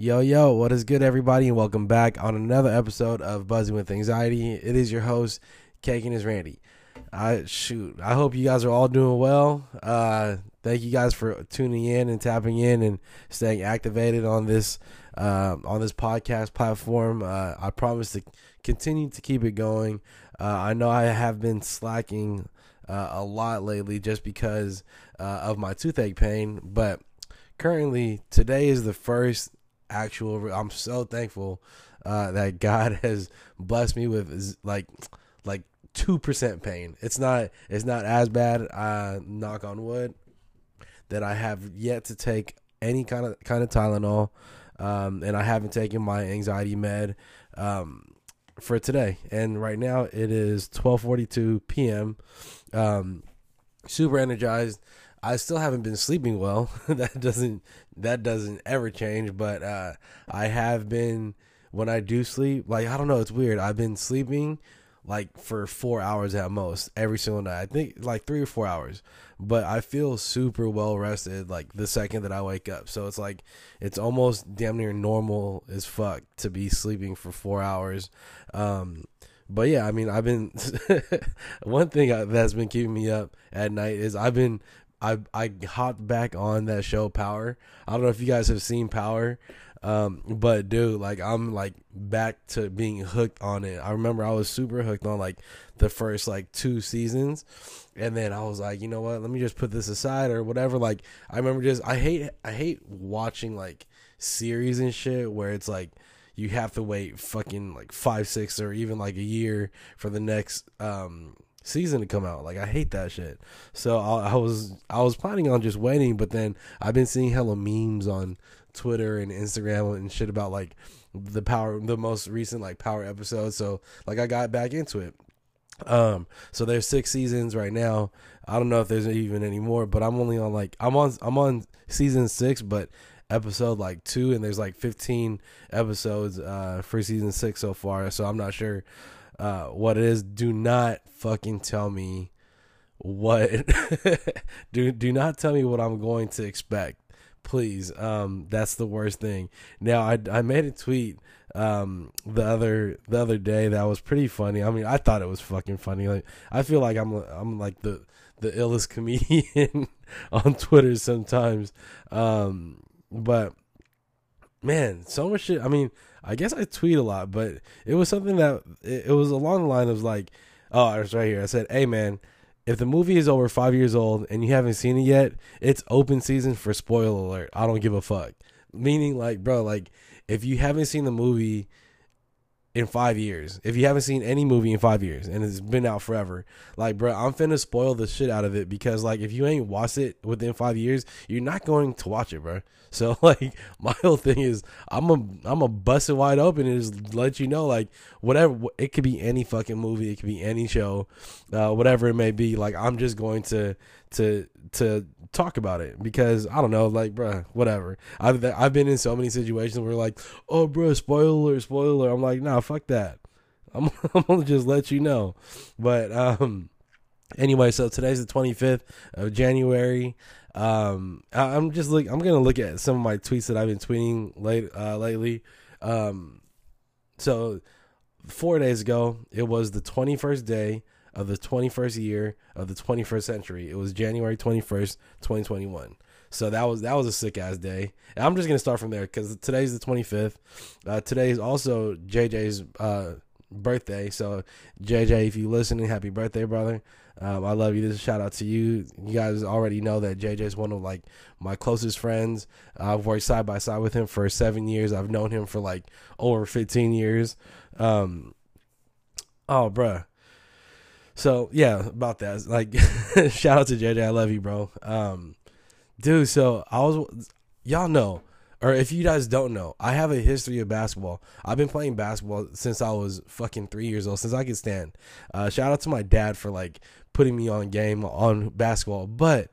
Yo, yo, what is good, everybody, and welcome back on another episode of Buzzing with Anxiety. It is your host, Kagan is Randy. I shoot, I hope you guys are all doing well. Uh, thank you guys for tuning in and tapping in and staying activated on this uh, on this podcast platform. Uh, I promise to continue to keep it going. Uh, I know I have been slacking uh, a lot lately just because uh, of my toothache pain, but currently today is the first actual. I'm so thankful uh, that God has blessed me with like like two percent pain. It's not it's not as bad. Uh, knock on wood. That I have yet to take any kind of kind of Tylenol, um, and I haven't taken my anxiety med um, for today. And right now it is 12:42 p.m. Um, super energized. I still haven't been sleeping well. that doesn't that doesn't ever change, but uh, I have been when I do sleep, like I don't know, it's weird. I've been sleeping like for 4 hours at most every single night. I think like 3 or 4 hours. But I feel super well rested like the second that I wake up. So it's like it's almost damn near normal as fuck to be sleeping for 4 hours. Um but yeah, I mean, I've been one thing that's been keeping me up at night is I've been I I hopped back on that show Power. I don't know if you guys have seen Power, um, but dude, like I'm like back to being hooked on it. I remember I was super hooked on like the first like two seasons, and then I was like, you know what? Let me just put this aside or whatever. Like I remember just I hate I hate watching like series and shit where it's like you have to wait fucking like five six or even like a year for the next um season to come out. Like I hate that shit. So I, I, was I was planning on just waiting, but then I've been seeing hella memes on Twitter and Instagram and shit about like the power, the most recent like power episode. So like I got back into it. Um, so there's six seasons right now. I don't know if there's even any more, but I'm only on like I'm on I'm on season six, but episode like two, and there's like 15 episodes uh for season six so far. So I'm not sure uh, what it is. Do not fucking tell me what. do do not tell me what I'm going to expect, please. Um, that's the worst thing. Now I I made a tweet um the other the other day that was pretty funny. I mean, I thought it was fucking funny. Like I feel like I'm I'm like the the illest comedian on Twitter sometimes. Um, but man, so much shit. I mean, I guess I tweet a lot, but it was something that it, was along the line of like, oh, it's right here. I said, hey man, if the movie is over five years old and you haven't seen it yet, it's open season for spoiler alert. I don't give a fuck. Meaning, like, bro, like if you haven't seen the movie in five years. If you haven't seen any movie in five years and it's been out forever, like, bro, I'm finna spoil the shit out of it because, like, if you ain't watched it within five years, you're not going to watch it, bro. So, like, my whole thing is, I'm a, I'm a bust it wide open and just let you know, like, whatever, it could be any fucking movie, it could be any show, uh, whatever it may be. Like, I'm just going to, to, to talk about it because I don't know, like, bruh, whatever. I've I've been in so many situations where like, oh, bruh, spoiler, spoiler. I'm like, nah, fuck that. I'm, I'm gonna just let you know. But um, anyway, so today's the 25th of January. Um, I, am just look. I'm gonna look at some of my tweets that I've been tweeting late uh, lately. Um, so four days ago, it was the 21st day of the 21st year of the 21st century. It was January 21st, 2021. So that was that was a sick ass day. And I'm just gonna start from there because today's the 25th. Uh, today is also JJ's uh, birthday. So JJ, if you listening, happy birthday, brother. Um, I love you. This is a shout out to you. You guys already know that JJ is one of like my closest friends. I've worked side by side with him for seven years. I've known him for like over 15 years. Um, oh, bruh so yeah, about that. Like, shout out to JJ. I love you, bro. Um, dude. So I was, y'all know, or if you guys don't know, I have a history of basketball. I've been playing basketball since I was fucking three years old, since I could stand. Uh, shout out to my dad for like putting me on game on basketball. But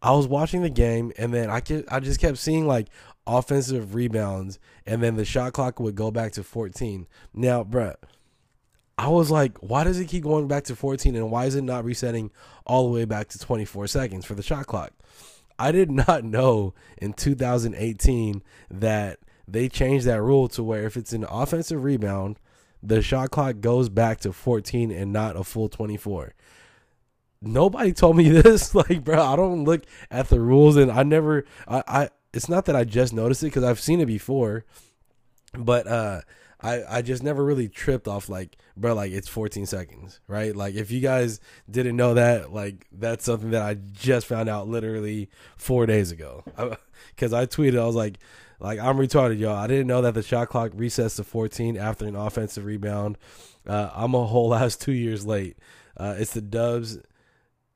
I was watching the game, and then I could, I just kept seeing like offensive rebounds, and then the shot clock would go back to 14. Now, bruh I was like, why does it keep going back to 14 and why is it not resetting all the way back to 24 seconds for the shot clock? I did not know in 2018 that they changed that rule to where if it's an offensive rebound, the shot clock goes back to 14 and not a full 24. Nobody told me this. Like, bro, I don't look at the rules and I never I, I it's not that I just noticed it because I've seen it before, but uh I, I just never really tripped off like bro like it's 14 seconds right? Like if you guys didn't know that like that's something that I just found out literally four days ago. Because I, I tweeted I was like like I'm retarded y'all. I didn't know that the shot clock resets to 14 after an offensive rebound. Uh, I'm a whole last two years late. Uh, it's the Dubs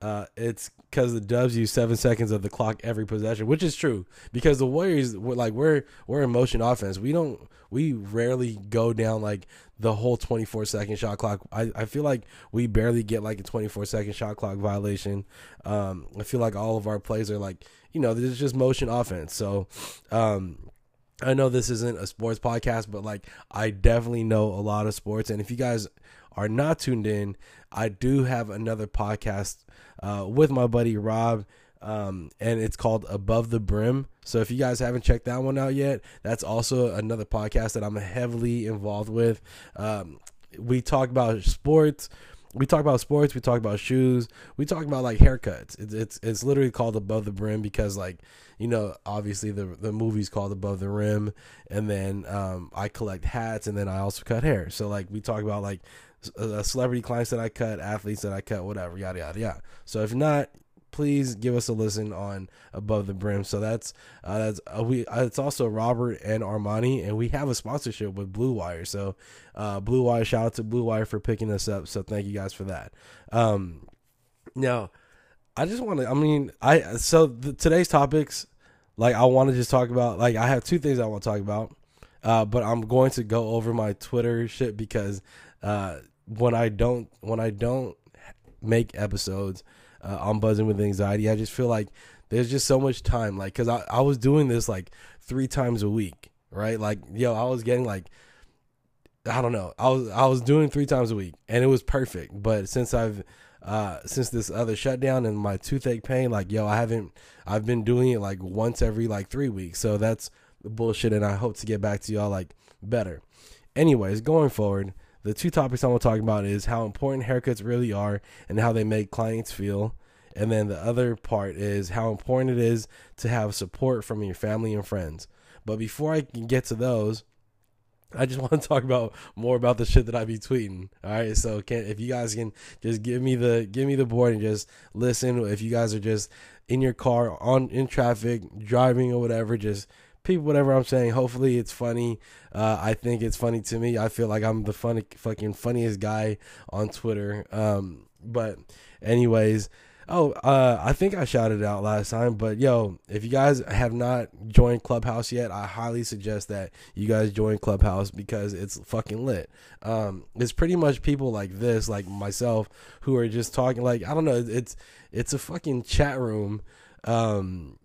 uh, it's because the Dubs use seven seconds of the clock every possession, which is true. Because the Warriors, we're like we're we're in motion offense. We don't we rarely go down like the whole 24 second shot clock. I, I feel like we barely get like a 24 second shot clock violation. Um, I feel like all of our plays are like you know there's just motion offense. So um, I know this isn't a sports podcast, but like I definitely know a lot of sports. And if you guys are not tuned in, I do have another podcast uh, with my buddy Rob. Um, and it's called Above the Brim. So if you guys haven't checked that one out yet, that's also another podcast that I'm heavily involved with. Um, we talk about sports. We talk about sports. We talk about shoes. We talk about like haircuts. It's it's it's literally called Above the Brim because like you know obviously the the movie's called Above the Rim, and then um, I collect hats and then I also cut hair. So like we talk about like uh, celebrity clients that I cut, athletes that I cut, whatever, yada yada yada. So if not, please give us a listen on Above the Brim. So that's uh, that's uh, we. Uh, it's also Robert and Armani, and we have a sponsorship with Blue Wire. So uh, Blue Wire, shout out to Blue Wire for picking us up. So thank you guys for that. Um, now, I just want to. I mean, I so the, today's topics, like I want to just talk about. Like I have two things I want to talk about. Uh, but I'm going to go over my Twitter shit because uh, when I don't when I don't make episodes uh, on buzzing with anxiety, I just feel like there's just so much time. Like, cause I I was doing this like three times a week, right? Like, yo, I was getting like. I don't know. I was I was doing three times a week and it was perfect. But since I've uh, since this other shutdown and my toothache pain, like yo, I haven't I've been doing it like once every like three weeks. So that's bullshit and I hope to get back to y'all like better. Anyways, going forward, the two topics I'm going to talk about is how important haircuts really are and how they make clients feel. And then the other part is how important it is to have support from your family and friends. But before I can get to those, I just want to talk about more about the shit that I be tweeting. All right, so can if you guys can just give me the give me the board and just listen. If you guys are just in your car on in traffic driving or whatever, just people whatever I'm saying. Hopefully it's funny. Uh, I think it's funny to me. I feel like I'm the funny fucking funniest guy on Twitter. Um, but anyways, oh, uh, I think I shouted out last time, but yo, if you guys have not joined Clubhouse yet, I highly suggest that you guys join Clubhouse because it's fucking lit. Um, it's pretty much people like this, like myself, who are just talking. Like I don't know, it's it's a fucking chat room. Um,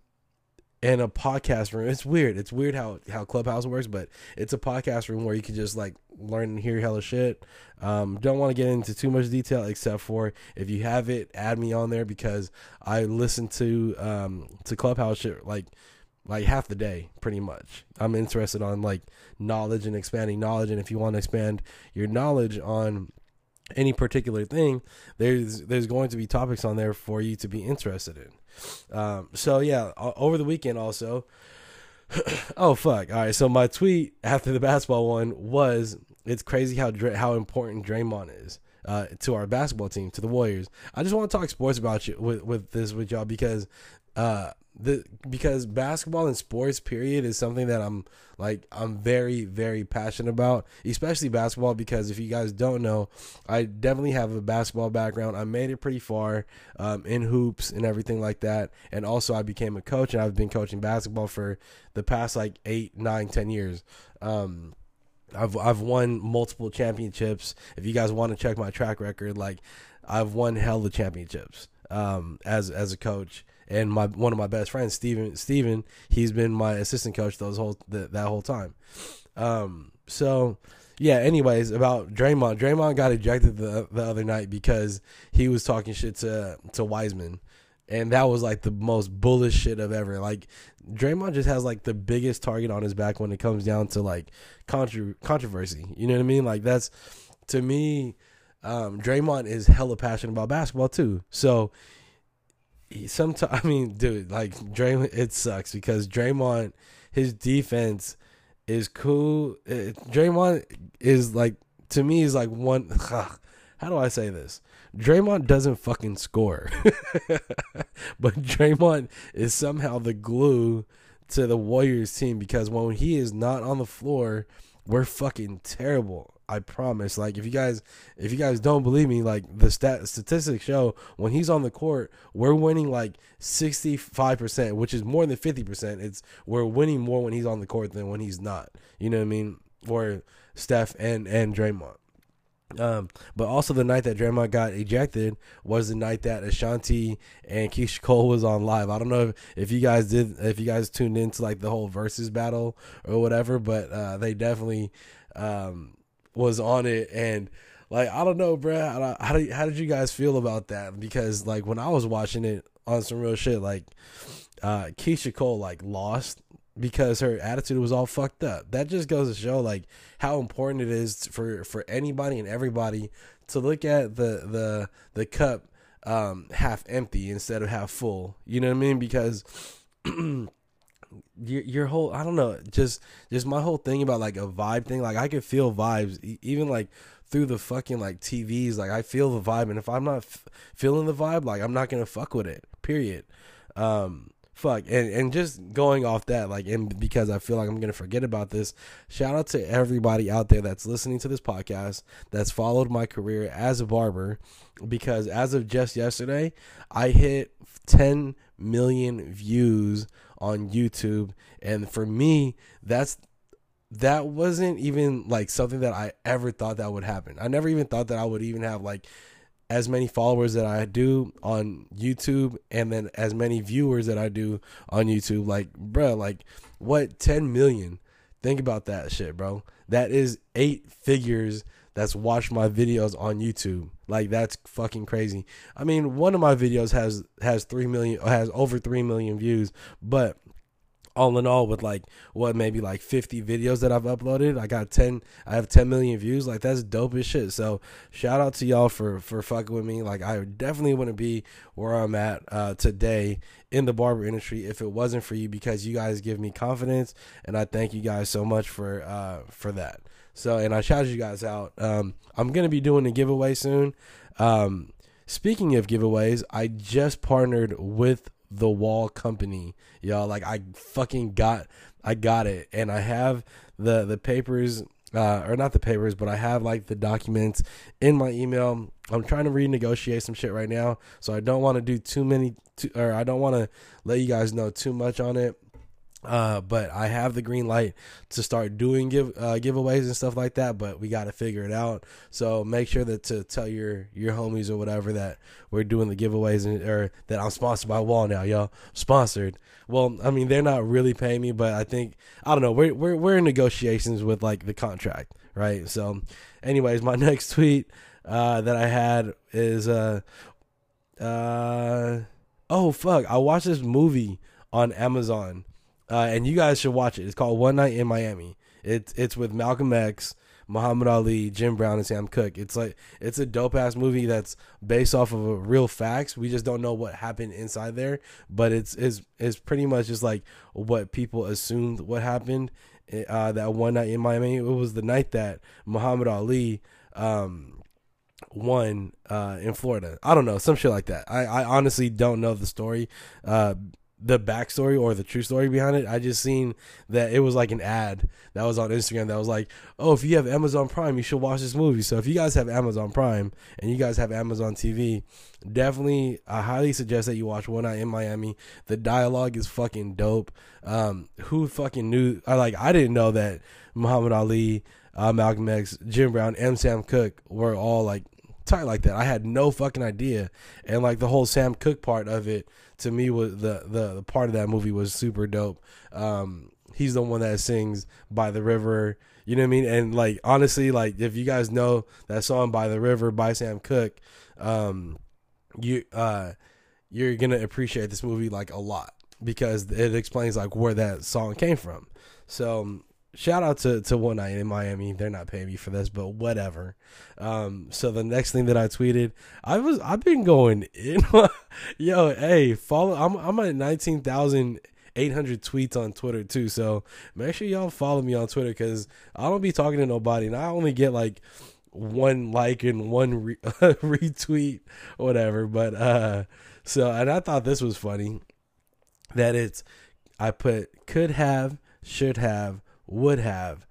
in a podcast room. It's weird. It's weird how how Clubhouse works, but it's a podcast room where you can just like learn and hear hella shit. Um, don't want to get into too much detail, except for if you have it, add me on there because I listen to um to Clubhouse shit like like half the day, pretty much. I'm interested on like knowledge and expanding knowledge, and if you want to expand your knowledge on any particular thing, there's there's going to be topics on there for you to be interested in. Um, so yeah, over the weekend also. oh fuck! All right, so my tweet after the basketball one was it's crazy how how important Draymond is uh, to our basketball team, to the Warriors. I just want to talk sports about you with with this with y'all because uh, the because basketball and sports period is something that I'm like I'm very very passionate about, especially basketball because if you guys don't know, I definitely have a basketball background. I made it pretty far um, in hoops and everything like that, and also I became a coach and I've been coaching basketball for the past like eight, nine, ten years. Um, I've I've won multiple championships. If you guys want to check my track record, like I've won hell of championships um, as as a coach and my one of my best friends, Steven, Steven, he's been my assistant coach those whole that, whole time. Um, so yeah. Anyways, about Draymond, Draymond got ejected the the other night because he was talking shit to to Wiseman, and that was like the most bullish shit of ever. Like Draymond just has like the biggest target on his back when it comes down to like contro- controversy. You know what I mean? Like that's to me, um, Draymond is hella passionate about basketball too. So sometimes I mean, dude, like Draymond, it sucks because Draymond, his defense is cool. It, Draymond is like to me is like one. How do I say this? Draymond doesn't fucking score, but Draymond is somehow the glue to the Warriors team because when he is not on the floor, we're fucking terrible. I promise. Like if you guys if you guys don't believe me, like the stat statistics show when he's on the court, we're winning like 65%, which is more than 50%. It's we're winning more when he's on the court than when he's not. You know what I mean? For Steph and and Draymond. Um, but also the night that Draymond got ejected was the night that Ashanti and Keyshia Cole was on live. I don't know if, if you guys did, if you guys tuned into like the whole versus battle or whatever, but uh, they definitely um, was on it and like I don't know, bro. How, how did how did you guys feel about that? Because like when I was watching it on some real shit, like uh, Keyshia Cole like lost because her attitude was all fucked up. That just goes to show like how important it is for for anybody and everybody to look at the the the cup um, half empty instead of half full. You know what I mean? Because your, your whole I don't know, just just my whole thing about like a vibe thing. Like I could feel vibes even like through the fucking like TVs. Like I feel the vibe, and if I'm not f- feeling the vibe, like I'm not gonna fuck with it. Period. Um, fuck and and just going off that like and because i feel like i'm gonna forget about this shout out to everybody out there that's listening to this podcast that's followed my career as a barber because as of just yesterday i hit 10 million views on youtube and for me that's that wasn't even like something that i ever thought that would happen i never even thought that i would even have like as many followers that I do on YouTube and then as many viewers that I do on YouTube. Like, bro, like what 10 million? Think about that shit, bro. That is eight figures that's watched my videos on YouTube. Like that's fucking crazy. I mean, one of my videos has has 3 million has over 3 million views, but all in all with like what maybe like 50 videos that I've uploaded I got 10 I have 10 million views like that's dope as shit so shout out to y'all for for fucking with me like I definitely wouldn't be where I'm at uh, today in the barber industry if it wasn't for you because you guys give me confidence and I thank you guys so much for uh for that so and I shout you guys out um I'm gonna be doing a giveaway soon um speaking of giveaways I just partnered with the Wahl company y'all like i fucking got i got it and i have the the papers uh, or not the papers, but I have like the documents in my email. I'm trying to renegotiate some shit right now, so I don't want to do too many, too, or I don't want to let you guys know too much on it. Uh, but I have the green light to start doing give uh, giveaways and stuff like that. But we got to figure it out. So make sure that to tell your your homies or whatever that we're doing the giveaways and, or that I'm sponsored by Wahl now, y'all. Sponsored. Well, I mean they're not really paying me, but I think I don't know. We're we're we're in negotiations with like the contract, right? So, anyways, my next tweet uh, that I had is uh uh oh fuck, I watched this movie on Amazon uh, and you guys should watch it. It's called One Night in Miami. It's it's with Malcolm X, Muhammad Ali, Jim Brown, and Sam Cooke. It's like it's a dope ass movie that's based off of real facts. We just don't know what happened inside there, but it's is is pretty much just like what people assumed what happened. Uh, that one night in Miami, it was the night that Muhammad Ali um, won uh, in Florida. I don't know, some shit like that. I, I honestly don't know the story. Uh, the backstory or the true story behind it. I just seen that it was like an ad that was on Instagram that was like, "Oh, if you have Amazon Prime, you should watch this movie." So if you guys have Amazon Prime and you guys have Amazon TV, definitely I highly suggest that you watch One Night in Miami. The dialogue is fucking dope. Um, who fucking knew? I like I didn't know that Muhammad Ali, uh, Malcolm X, Jim Brown, and Sam Cooke were all like tight like that. I had no fucking idea, and like the whole Sam Cooke part of it to me was the the, the part of that movie was super dope. Um, he's the one that sings by the river. You know what I mean? And like honestly, like if you guys know that song by the river by Sam Cooke, um, you uh you're gonna appreciate this movie like a lot because it explains like where that song came from. So shout out to to one night in Miami. They're not paying me for this, but whatever. Um, so the next thing that I tweeted, I was I've been going in. yo, hey, follow. I'm I'm at nineteen thousand. 800 tweets on Twitter too. So make sure y'all follow me on Twitter because I don't be talking to nobody. And I only get like one like and one re- retweet, whatever. But uh, so and I thought this was funny that it's I put could have, should have, would have,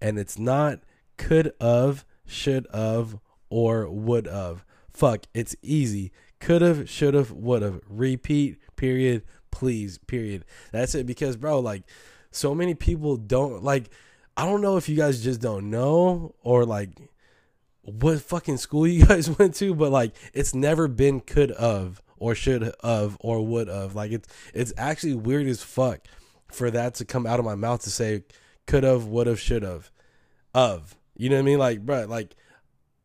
and it's not could have, should have, or would have. Fuck, it's easy. Could have, should have, would have. Repeat. Period. Please. Period. That's it. Because bro, like, so many people don't like. I don't know if you guys just don't know or like what fucking school you guys went to, but like it's never been could of or should of or would of. Like it's it's actually weird as fuck for that to come out of my mouth to say could have, would have, should have, of. You know what I mean? Like, bro, like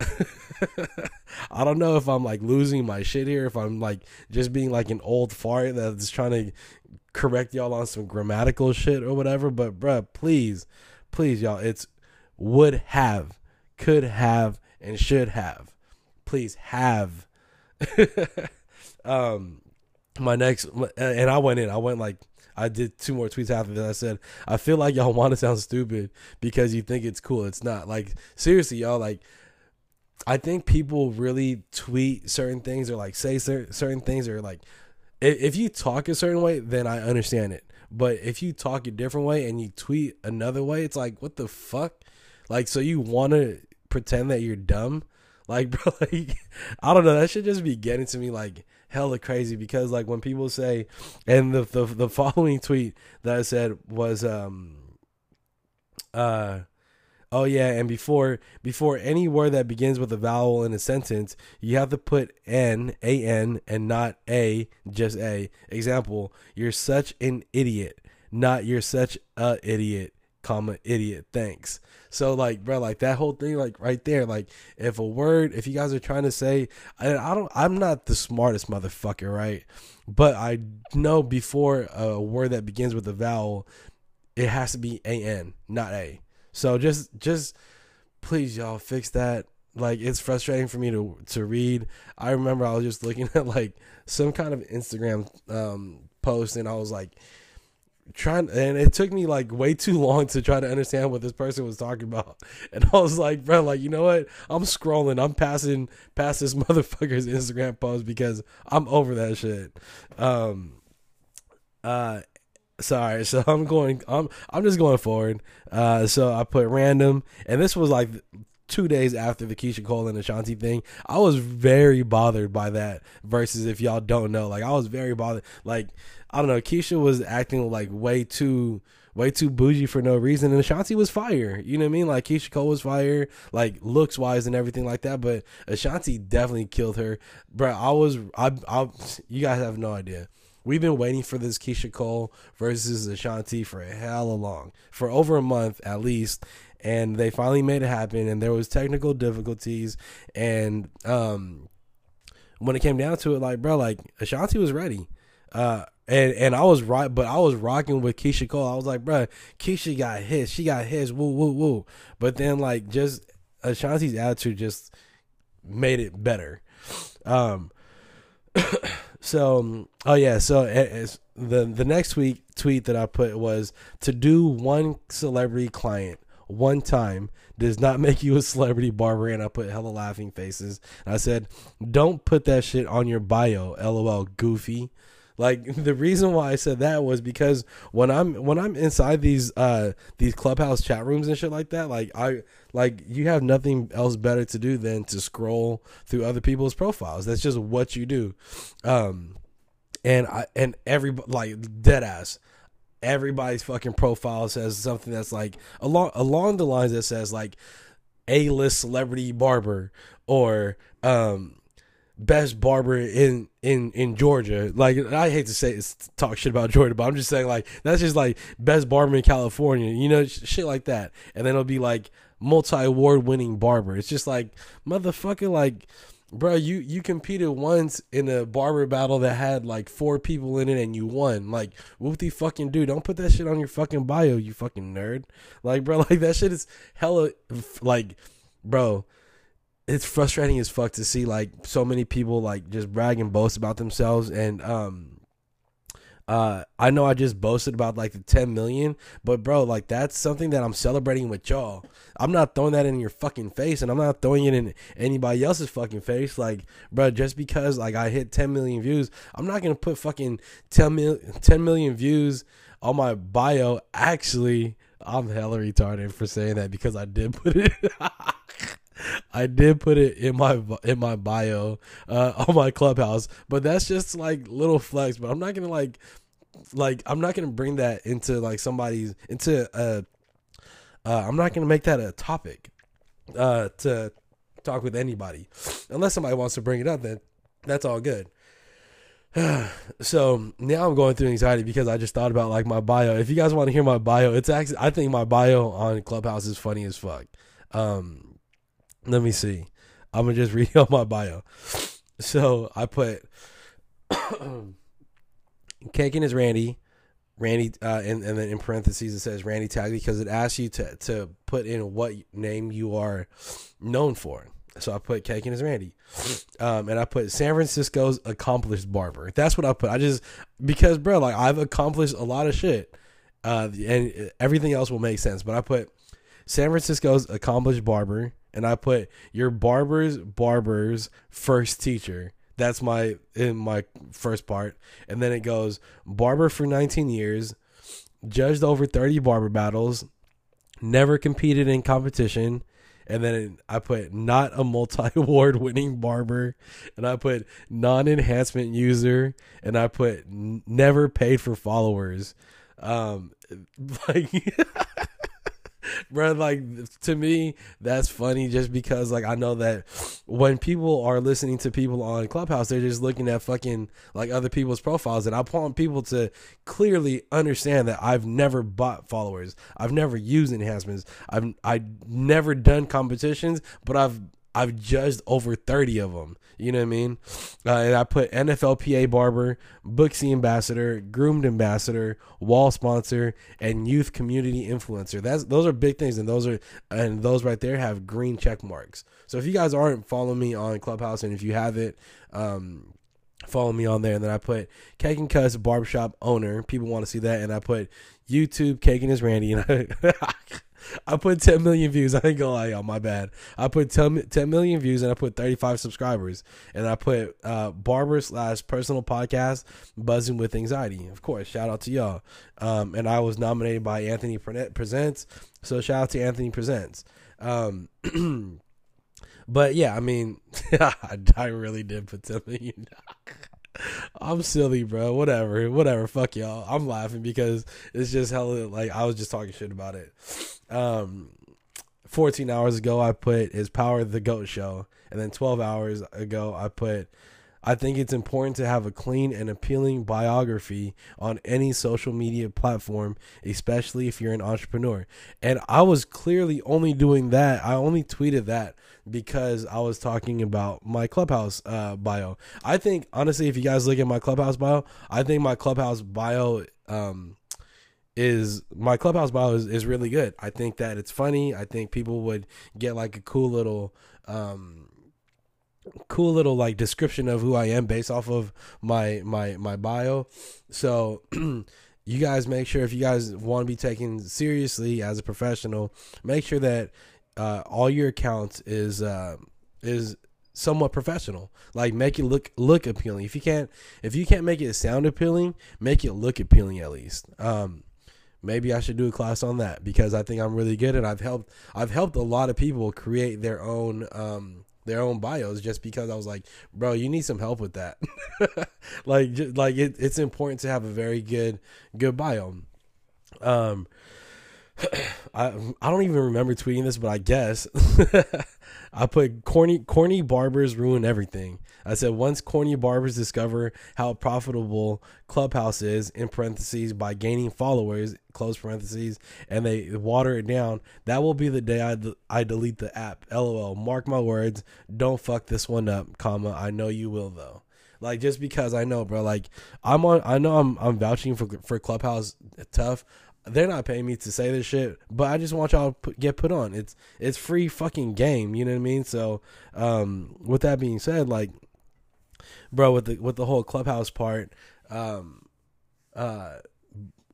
I don't know if I'm like losing my shit here, if I'm like just being like an old fart that's trying to correct y'all on some grammatical shit or whatever. But bruh, please, please, y'all, it's would have, could have, and should have. Please have. um, my next, and I went in. I went like I did two more tweets after that. I said, I feel like y'all want to sound stupid because you think it's cool. It's not. Like seriously, y'all. Like I think people really tweet certain things or like say certain things or like if you talk a certain way, then I understand it. But if you talk a different way and you tweet another way, it's like what the fuck? Like so you want to pretend that you're dumb? Like bro, like I don't know. That should just be getting to me like hella crazy because like when people say, and the the the following tweet that I said was um uh oh yeah and before before any word that begins with a vowel in a sentence you have to put n a n and not a just a. Example you're such an idiot. Not you're such a idiot comma idiot thanks. So like bro like that whole thing like right there like if a word if you guys are trying to say I, I don't i'm not the smartest motherfucker right? But i know before a word that begins with a vowel it has to be an not a. So just just please y'all fix that. Like it's frustrating for me to to read. I remember i was just looking at like some kind of instagram um post and i was like trying and it took me like way too long to try to understand what this person was talking about. And i was like bro like you know what? I'm scrolling. I'm passing past this motherfucker's instagram post because i'm over that shit. Um uh sorry. So i'm going i'm i'm just going forward. Uh so i put random and this was like two days after the Keyshia Cole and Ashanti thing, I was very bothered by that. Versus if y'all don't know, like I was very bothered. Like I don't know, Keyshia was acting like way too way too bougie for no reason, and Ashanti was fire. You know what I mean? Like Keyshia Cole was fire, like looks wise and everything like that. But Ashanti definitely killed her, bro. I was, I, I, you guys have no idea. We've been waiting for this Keyshia Cole versus Ashanti for a hell of long, for over a month at least, and they finally made it happen. And there was technical difficulties, and um, when it came down to it, like bro, like Ashanti was ready. Uh, and and I was right, but I was rocking with Keyshia Cole. I was like, bro, Keyshia got his, she got his, woo woo woo. But then like just Ashanti's attitude just made it better. Um, so oh yeah, so the the next tweet tweet that I put was to do one celebrity client one time does not make you a celebrity barber and I put hella laughing faces. And I said, "Don't put that shit on your bio." LOL goofy. Like the reason why I said that was because when I'm when I'm inside these uh these clubhouse chat rooms and shit like that, like I like you have nothing else better to do than to scroll through other people's profiles. That's just what you do. Um and I and every like dead ass everybody's fucking profile says something that's like along along the lines that says like a list celebrity barber or um best barber in in in Georgia. Like I hate to say it's talk shit about Georgia, but I'm just saying like that's just like best barber in California. You know, shit like that. And then it'll be like multi award winning barber. It's just like motherfucker like bro, you you competed once in a barber battle that had like four people in it and you won. Like, whoop the fucking dude, don't put that shit on your fucking bio, you fucking nerd. Like, bro, like that shit is hella like, bro. It's frustrating as fuck to see like so many people like just brag and boast about themselves and um uh, I know I just boasted about like the 10 million, but bro, like that's something that I'm celebrating with y'all. I'm not throwing that in your fucking face, and I'm not throwing it in anybody else's fucking face. Like, bro, just because like I hit 10 million views, I'm not gonna put fucking 10 million 10 million views on my bio. Actually, I'm hella retarded for saying that because I did put it. I did put it in my in my bio uh, on my clubhouse, but that's just like little flex. But I'm not gonna like like I'm not gonna bring that into like somebody's into uh, uh I'm not gonna make that a topic uh to talk with anybody unless somebody wants to bring it up. Then that's all good. so now I'm going through anxiety because I just thought about like my bio. If you guys want to hear my bio, it's actually I think my bio on Clubhouse is funny as fuck. Um, let me see. I'm gonna just read on my bio. So I put Kagan is Randy. Randy, uh, and, and then in parentheses it says Randy Tag because it asks you to, to put in what name you are known for. So I put Kagan is Randy, um, and I put San Francisco's accomplished barber. That's what I put. I just because bro, like I've accomplished a lot of shit, uh, and everything else will make sense. But I put San Francisco's accomplished barber and I put your barber's barber's first teacher. That's my in my first part, and then it goes barber for 19 years, judged over 30 barber battles, never competed in competition, and then I put not a multi award winning barber, and I put non enhancement user, and I put never paid for followers. Um, like bro like to me that's funny just because like i know that when people are listening to people on clubhouse they're just looking at fucking like other people's profiles and i want people to clearly understand that i've never bought followers. I've never used enhancements. I've i never done competitions but i've I've judged over 30 of them. You know what I mean? Uh, and I put NFLPA barber, Booksy ambassador, groomed ambassador, Wahl sponsor, and youth community influencer. That's those are big things, and those are and those right there have green check marks. So if you guys aren't following me on Clubhouse, and if you have it, um, follow me on there. And then I put Cake and Cuss barbershop owner. People want to see that, and I put YouTube Cake and is Randy, and I, I put 10 million views. I ain't gonna lie, y'all. My bad. I put 10, 10 million views and I put 35 subscribers. And I put uh, barber slash personal podcast buzzing with anxiety. Of course, shout out to y'all. Um, and I was nominated by Anthony Presents. So shout out to Anthony Presents. Um, but yeah, I mean, I really did put 10 million. I'm silly, bro. Whatever, whatever. Fuck y'all. I'm laughing because it's just hella like I was just talking shit about it. Um, 14 hours ago, I put his Power the Goat show, and then 12 hours ago, I put. I think it's important to have a clean and appealing biography on any social media platform, especially if you're an entrepreneur. And I was clearly only doing that. I only tweeted that because I was talking about my Clubhouse uh, bio. I think honestly, if you guys look at my Clubhouse bio, I think my Clubhouse bio um, is my Clubhouse bio is, is really good. I think that it's funny. I think people would get like a cool little. Um, cool little like description of who I am based off of my my my bio. So you guys make sure if you guys want to be taken seriously as a professional, make sure that uh, all your accounts is uh, is somewhat professional. Like make it look look appealing. If you can't if you can't make it sound appealing, make it look appealing at least. Um, maybe I should do a class on that because I think I'm really good and I've helped I've helped a lot of people create their own um, their own bios just because I was like, bro, you need some help with that. like just, like it, it's important to have a very good good bio. Um I I don't even remember tweeting this, but I guess I put corny corny barbers ruin everything. I said once corny barbers discover how profitable Clubhouse is in parentheses by gaining followers close parentheses and they water it down, that will be the day I I delete the app. LOL. Mark my words. Don't fuck this one up, comma. I know you will though. Like just because I know, bro. Like I'm on. I know I'm I'm vouching for for Clubhouse uh, tough. They're not paying me to say this shit, but I just want y'all to put, get put on. It's it's free fucking game. You know what I mean? So, um, with that being said, like, bro, with the with the whole Clubhouse part, um, uh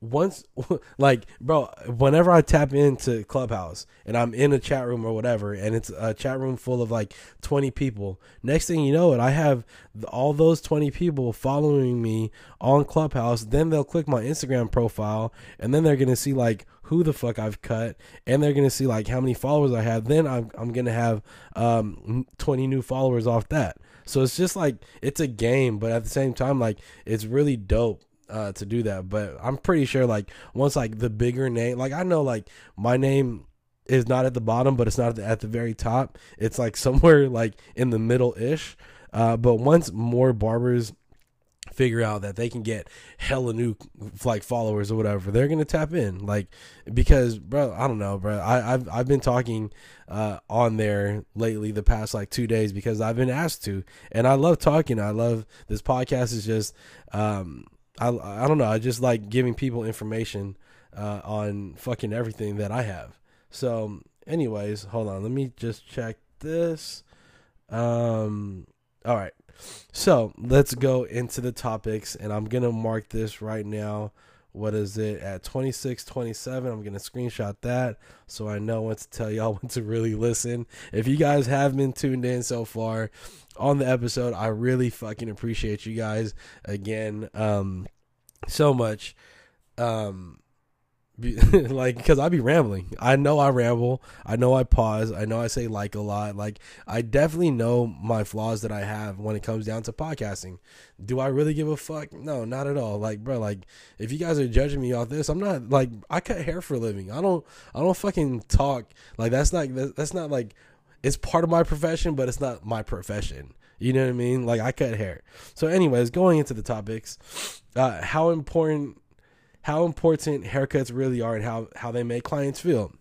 once like bro whenever i tap into clubhouse and i'm in a chat room or whatever and it's a chat room full of like 20 people next thing you know it i have all those 20 people following me on clubhouse then they'll click my instagram profile and then they're gonna see like who the fuck i've cut and they're gonna see like how many followers i have then i'm, I'm gonna have um 20 new followers off that. So it's just like it's a game but at the same time like it's really dope uh, to do that. But I'm pretty sure like once like the bigger name, like I know like my name is not at the bottom, but it's not at the, at the very top. It's like somewhere like in the middle ish. Uh, but once more barbers figure out that they can get hella new like followers or whatever, they're gonna tap in. Like because bro, I don't know, bro. I, I've I've been talking uh, on there lately the past like two days because I've been asked to, and I love talking. I love this podcast is just um I I don't know. I just like giving people information uh, on fucking everything that I have. So, anyways, hold on. Let me just check this. Um, all right. So let's go into the topics, and I'm gonna mark this right now. What is it at 26, 27? I'm gonna screenshot that so I know when to tell y'all when to really listen. If you guys have been tuned in so far, on the episode. I really fucking appreciate you guys again um so much. Um like because I be rambling. I know I ramble. I know I pause. I know I say like a lot. Like I definitely know my flaws that I have when it comes down to podcasting. Do I really give a fuck? No, not at all. Like bro, like if you guys are judging me off this, I'm not like I cut hair for a living. I don't I don't fucking talk. Like that's not that's not like it's part of my profession, but it's not my profession. You know what I mean? Like I cut hair. So, anyways, going into the topics, uh, how important how important haircuts really are and how how they make clients feel.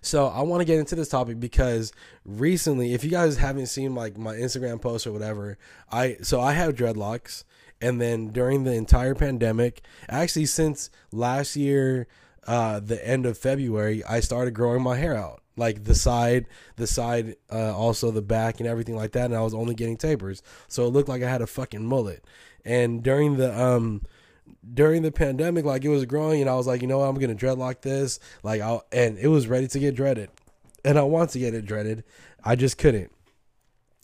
So I want to get into this topic because recently, if you guys haven't seen like my Instagram post or whatever, I so I have dreadlocks, and then during the entire pandemic, actually since last year, uh, the end of February, I started growing my hair out like the side, the side, uh, also the back and everything like that. And I was only getting tapers, so it looked like I had a fucking mullet. And during the um, during the pandemic, like it was growing, and I was like, you know what, I'm gonna dreadlock this, like, I and it was ready to get dreaded, and I want to get it dreaded, I just couldn't.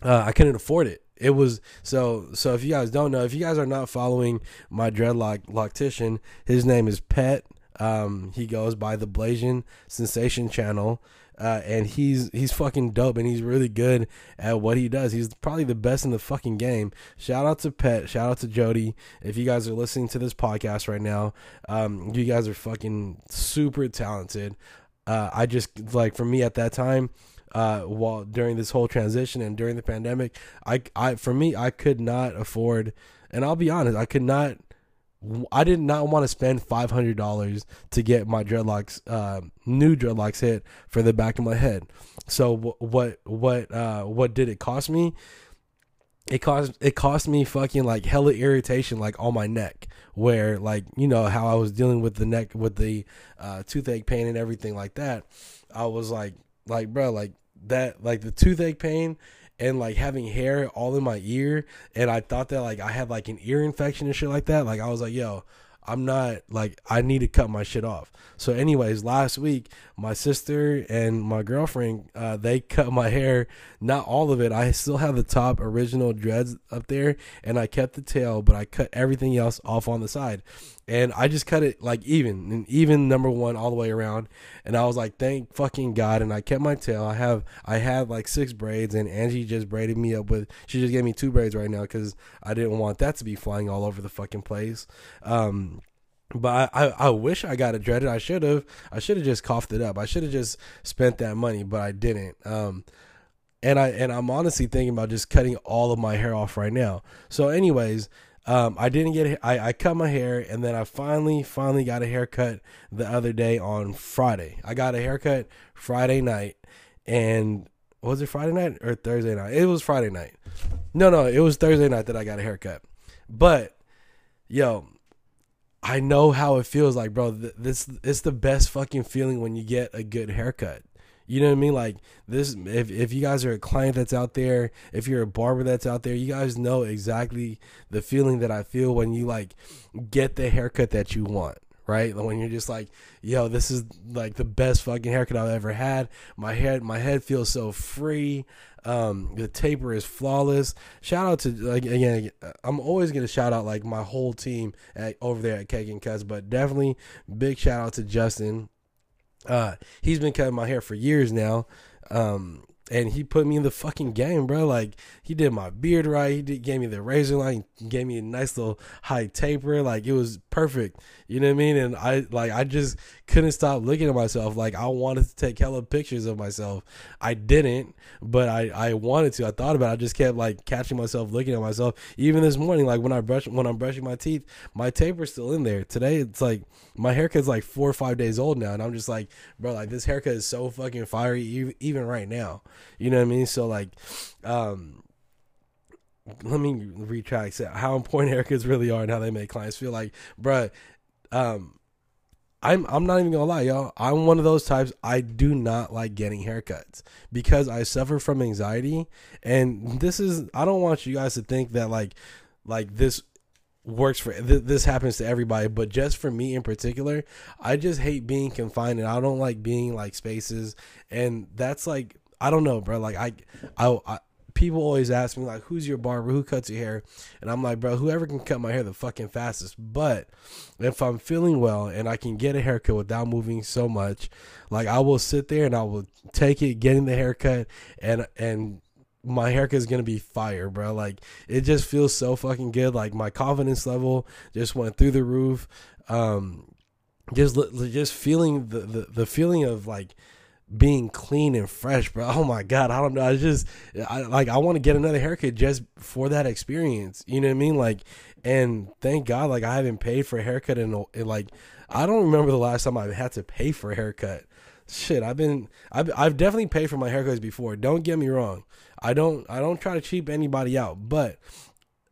Uh, I couldn't afford it. It was so so. If you guys don't know, if you guys are not following my dreadlock loctician, his name is Pet. Um, he goes by the Blasian Sensation channel. Uh, and he's he's fucking dope and he's really good at what he does. He's probably the best in the fucking game. Shout out to Pet, shout out to Jody. If you guys are listening to this podcast right now, um, you guys are fucking super talented. Uh, I just like for me at that time, uh, while during this whole transition and during the pandemic, I I for me I could not afford, and I'll be honest, I could not I did not want to spend five hundred dollars to get my dreadlocks, uh, new dreadlocks hit for the back of my head. So what what uh, what did it cost me? It cost it cost me fucking like hella irritation like on my neck, where like you know how I was dealing with the neck with the uh, toothache pain and everything like that. I was like like bro like that like the toothache pain and like having hair all in my ear and I thought that like I had like an ear infection and shit like that. Like I was like, yo, I'm not like I need to cut my shit off. So, anyways, last week my sister and my girlfriend uh, they cut my hair, not all of it. I still have the top original dreads up there, and I kept the tail, but I cut everything else off on the side and I just cut it like even and even number one all the way around. And I was like, thank fucking God. And I kept my tail. I have I have like six braids, and Angie just braided me up with. She just gave me two braids right now because I didn't want that to be flying all over the fucking place. Um, but I, I, I wish I got it dreaded. I should have. I should have just coughed it up. I should have just spent that money, but I didn't. Um, and I and I'm honestly thinking about just cutting all of my hair off right now. So, anyways, um, I didn't get. I I cut my hair, and then I finally finally got a haircut the other day on Friday. I got a haircut Friday night, and was it Friday night or Thursday night? It was Friday night. No, no, it was Thursday night that I got a haircut. But yo, I know how it feels like, bro. This it's the best fucking feeling when you get a good haircut. You know what I mean? Like this if if you guys are a client that's out there, if you're a barber that's out there, you guys know exactly the feeling that I feel when you like get the haircut that you want right? When you're just like, yo, this is like the best fucking haircut I've ever had. My head, my head feels so free. Um, the taper is flawless. Shout out to like again, I'm always gonna shout out like my whole team at over there at and Cuts, but definitely big shout out to Justin. Uh, he's been cutting my hair for years now. Um, and he put me in the fucking game, bro. Like he did my beard right. He did, gave me the razor line, He gave me a nice little high taper. Like it was perfect. You know what I mean? And I like I just couldn't stop looking at myself. Like I wanted to take hella pictures of myself. I didn't, but I I wanted to. I thought about. it. I just kept like catching myself looking at myself. Even this morning, like when I brush when I'm brushing my teeth, my taper's still in there. Today it's like my haircut's like four or five days old now, and I'm just like, bro, like this haircut is so fucking fiery, even right now. You know what I mean? So like, um, let me retract how important haircuts really are and how they make clients feel like, bruh, um, I'm I'm not even gonna lie, y'all. I'm one of those types. I do not like getting haircuts because I suffer from anxiety, and this is I don't want you guys to think that like like this works for th- this happens to everybody but just for me in particular i just hate being confined and i don't like being like spaces and that's like I don't know, bro. Like I, I, I people always ask me like, "Who's your barber? Who cuts your hair?" And I'm like, bro, whoever can cut my hair the fucking fastest. But if I'm feeling well and I can get a haircut without moving so much, like I will sit there and I will take it, getting the haircut, and and my haircut is gonna be fire, bro. Like it just feels so fucking good. Like my confidence level just went through the roof. Um, just just feeling the the, the feeling of like being clean and fresh, bro. Oh my god, I don't know. I just I, like I want to get another haircut just for that experience. You know what I mean? Like, and thank God, like I haven't paid for a haircut in, in like I don't remember the last time I had to pay for a haircut. Shit, I've been I've I've definitely paid for my haircuts before. Don't get me wrong. I don't I don't try to cheap anybody out, but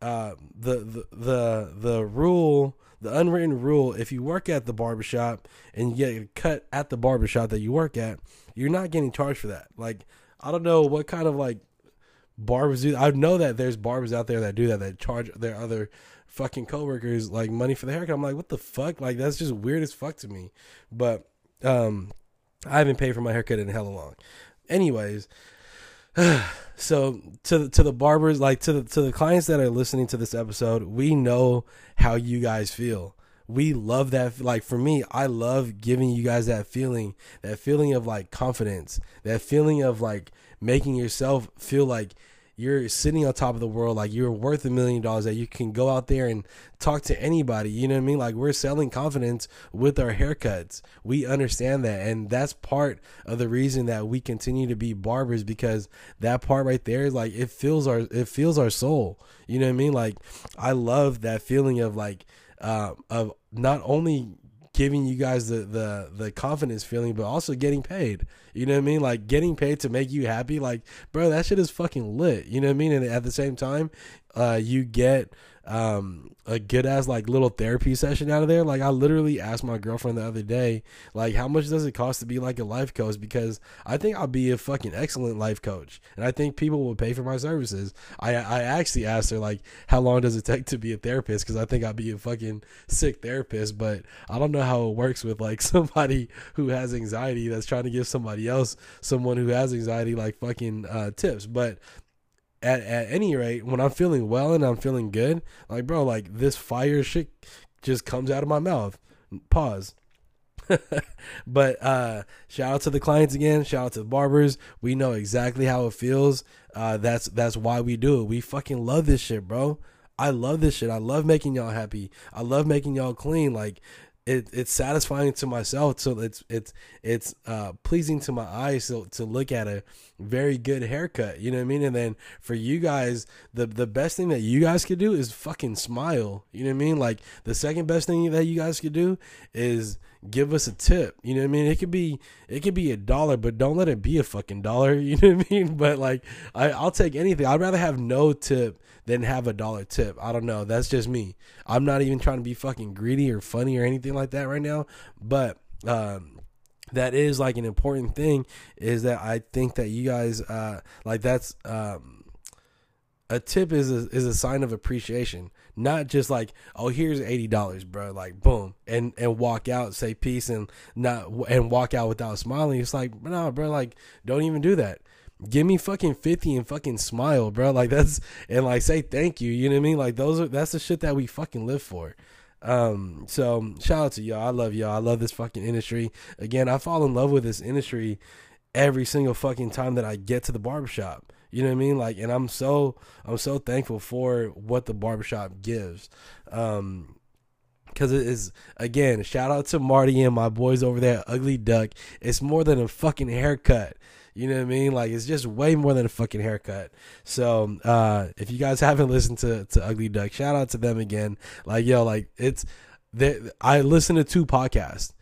uh, the the the the rule the unwritten rule if you work at the barbershop and you get a cut at the barbershop that you work at you're not getting charged for that. Like I don't know what kind of like barbers do. I know that there's barbers out there that do that that charge their other fucking coworkers like money for the haircut. I'm like, what the fuck? Like that's just weird as fuck to me. But um I haven't paid for my haircut in hella long. Anyways, so to to the barbers, like to the to the clients that are listening to this episode, we know how you guys feel. We love that like for me i love giving you guys that feeling that feeling of like confidence that feeling of like making yourself feel like you're sitting on top of the world like you're worth a million dollars that you can go out there and talk to anybody you know what i mean? Like we're selling confidence with our haircuts. We understand that and that's part of the reason that we continue to be barbers because that part right there is like it feels our it feels our soul you know what i mean? Like i love that feeling of like uh, of not only giving you guys the, the the confidence feeling, but also getting paid. You know what I mean? Like getting paid to make you happy. Like, bro, that shit is fucking lit. You know what I mean? And at the same time, uh, you get um a good ass like little therapy session out of there. Like I literally asked my girlfriend the other day, like how much does it cost to be like a life coach? Because I think I'll be a fucking excellent life coach, and I think people will pay for my services. I I actually asked her like how long does it take to be a therapist? Because I think I'll be a fucking sick therapist, but I don't know how it works with like somebody who has anxiety that's trying to give somebody else, someone who has anxiety, like fucking uh, tips. But at, at any rate, when I'm feeling well and I'm feeling good, like bro, like this fire shit just comes out of my mouth. Pause. but uh shout out to the clients again. Shout out to the barbers. We know exactly how it feels. Uh that's that's why we do it. We fucking love this shit bro. I love this shit. I love making y'all happy. I love making y'all clean. Like it, it's satisfying to myself. So it's it's it's uh pleasing to my eyes so, to look at a very good haircut you know what i mean? And then for you guys the the best thing that you guys could do is fucking smile you know what i mean? Like the second best thing that you guys could do is give us a tip you know what i mean? It could be it could be a dollar but don't let it be a fucking dollar you know what i mean? But like I, i'll take anything. I'd rather have no tip than have a dollar tip. I don't know. That's just me. I'm not even trying to be fucking greedy or funny or anything like that right now. But um, that is like an important thing is that I think that you guys uh, like that's um, a tip is a, is a sign of appreciation. Not just like oh here's eighty dollars, bro. Like boom, and and walk out, say peace, and not and walk out without smiling. It's like no, bro. Like don't even do that give me fucking 50 and fucking smile, bro. Like that's and like say thank you. You know what I mean? Like those are that's the shit that we fucking live for. Um, so shout out to y'all. I love y'all. I love this fucking industry. Again, I fall in love with this industry every single fucking time that I get to the barbershop. You know what I mean? Like and I'm so I'm so thankful for what the barbershop gives. Um because it is again shout out to marty and my boys over there ugly duck it's more than a fucking haircut you know what I mean? Like it's just way more than a fucking haircut. So uh, if you guys haven't listened to to Ugly Duck, shout out to them again. Like yo, like it's they, I listen to two podcasts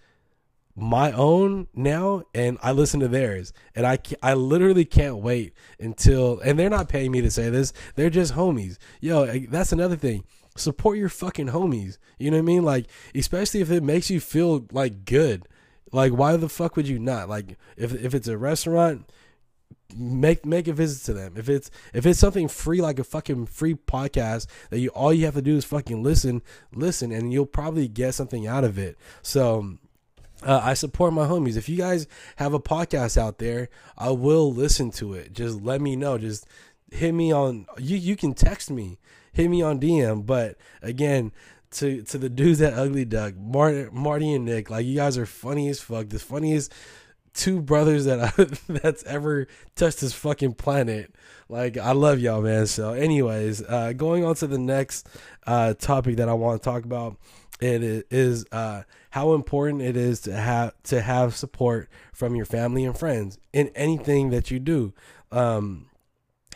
my own now and I listen to theirs and I I literally can't wait until and they're not paying me to say this they're just homies yo that's another thing support your fucking homies you know what I mean like especially if it makes you feel like good like, why the fuck would you not? Like, if if it's a restaurant, make make a visit to them. If it's if it's something free, like a fucking free podcast that you all you have to do is fucking listen, listen, and you'll probably get something out of it. So. Uh, I support my homies. If you guys have a podcast out there, I will listen to it. Just let me know. Just hit me on you. You can text me, hit me on DM. But again, to to the dudes at Ugly Duck, Marty, Marty and Nick. Like you guys are funny as fuck. The funniest two brothers that I, that's ever touched this fucking planet. Like I love y'all, man. So, anyways, uh, going on to the next uh, topic that I want to talk about, it is uh, how important it is to have to have support from your family and friends in anything that you do. Um,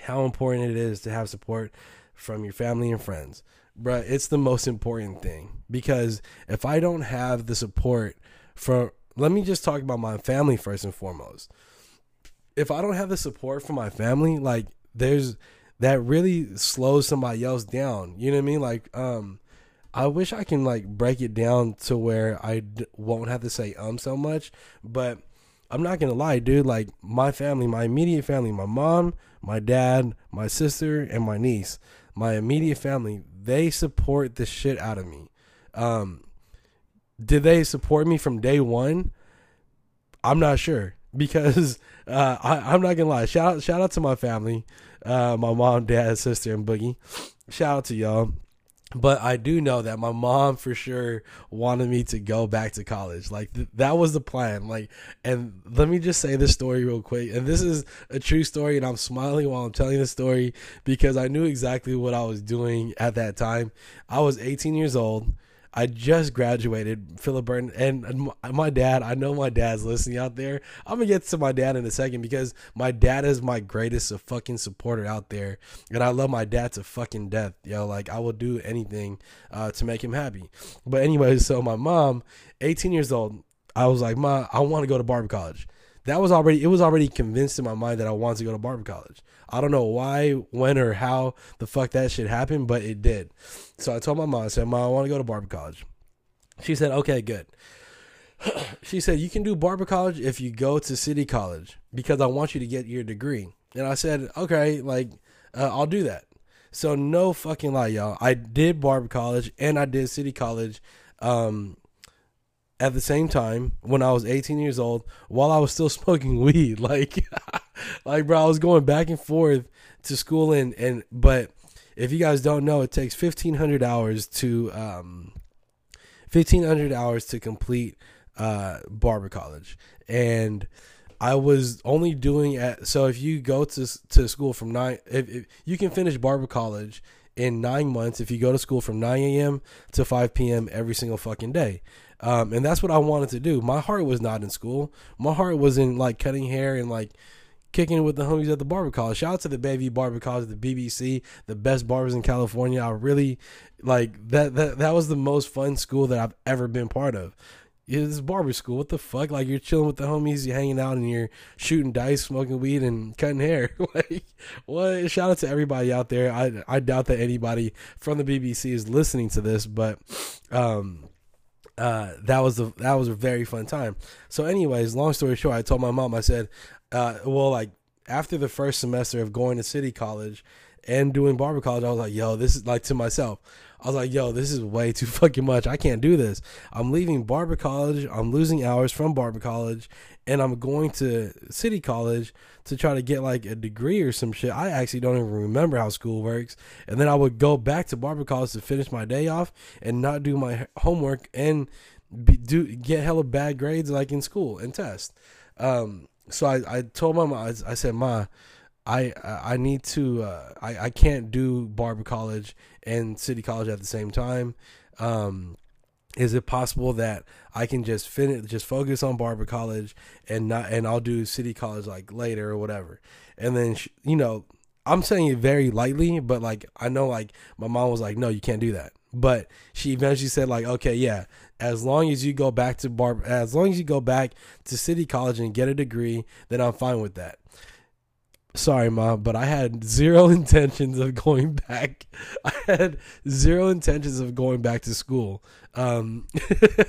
how important it is to have support from your family and friends bruh, it's the most important thing because if I don't have the support from, let me just talk about my family first and foremost. If I don't have the support from my family, like there's that really slows somebody else down. You know what I mean? Like, um, I wish I can like break it down to where I d- won't have to say um so much, but I'm not gonna lie, dude. Like my family, my immediate family, my mom, my dad, my sister, and my niece, my immediate family, they support the shit out of me. Um, did they support me from day one? I'm not sure because uh, I, am not gonna lie. Shout out, shout out to my family, uh, my mom, dad, sister, and Boogie. Shout out to y'all. But I do know that my mom for sure wanted me to go back to college. Like th- that was the plan. Like, and let me just say this story real quick. And this is a true story, and I'm smiling while I'm telling the story because I knew exactly what I was doing at that time. I was 18 years old. I just graduated, Phillip Burton, and my dad. I know my dad's listening out there. I'm gonna get to my dad in a second because my dad is my greatest fucking supporter out there, and I love my dad to fucking death. Yo, like I will do anything uh, to make him happy. But anyway, so my mom, 18 years old, I was like, Ma, I want to go to Barber College. That was already it was already convinced in my mind that I wanted to go to Barber College. I don't know why, when, or how the fuck that shit happened, but it did. So I told my mom, I said, Mom, I want to go to barber college. She said, Okay, good. she said, You can do barber college if you go to city college because I want you to get your degree. And I said, Okay, like, uh, I'll do that. So, no fucking lie, y'all. I did barber college and I did city college. Um, at the same time when I was 18 years old while I was still smoking weed. Like, like bro, I was going back and forth to school and and but if you guys don't know, it takes 1500 hours to um 1500 hours to complete uh barber college and I was only doing at so if you go to to school from nine if, if you can finish barber college in nine months if you go to school from 9 a.m. to 5 p.m. every single fucking day. Um, and that's what I wanted to do. My heart was not in school. My heart was in like cutting hair and like kicking with the homies at the barber college. Shout out to the Bayview Barber College, the BBC, the best barbers in California. I really like that. That that was the most fun school that I've ever been part of. It's barber school. What the fuck? Like you're chilling with the homies, you're hanging out, and you're shooting dice, smoking weed, and cutting hair. like, what? Shout out to everybody out there. I I doubt that anybody from the BBC is listening to this, but um, uh, that was a that was a very fun time. So, anyways, long story short, I told my mom. I said, uh, well, like after the first semester of going to city college and doing barber college, I was like, yo, this is like to myself. I was like, yo, this is way too fucking much. I can't do this. I'm leaving barber college. I'm losing hours from barber college, and I'm going to city college to try to get like a degree or some shit. I actually don't even remember how school works. And then I would go back to barber college to finish my day off and not do my homework and be, do get hella bad grades like in school and test. Um, so I, I told my mom, I, I said, Ma, I I need to uh, I I can't do barber college and city college at the same time. Um, is it possible that I can just finish, just focus on barber college and not, and I'll do city college like later or whatever. And then, she, you know, I'm saying it very lightly, but like, I know like my mom was like, no, you can't do that. But she eventually said like, okay, yeah, as long as you go back to bar, as long as you go back to city college and get a degree, then I'm fine with that sorry mom but i had zero intentions of going back. I had zero intentions of going back to school. Um,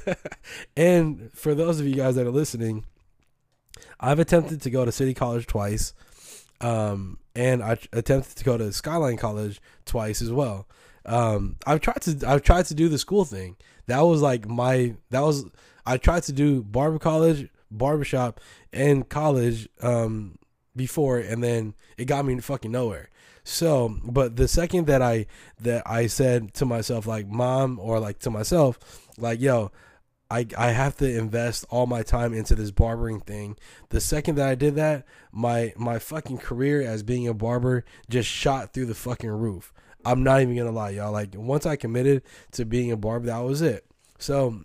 and for those of you guys that are listening i've attempted to go to city college twice um, and i attempted to go to skyline college twice as well. Um, i've tried to i've tried to do the school thing. That was like my that was i tried to do barber college barbershop and college um before and then it got me fucking nowhere. So, but the second that I that I said to myself like mom or like to myself like yo, I I have to invest all my time into this barbering thing. The second that I did that, my my fucking career as being a barber just shot through the fucking roof. I'm not even gonna lie, y'all. Like once I committed to being a barber, that was it. So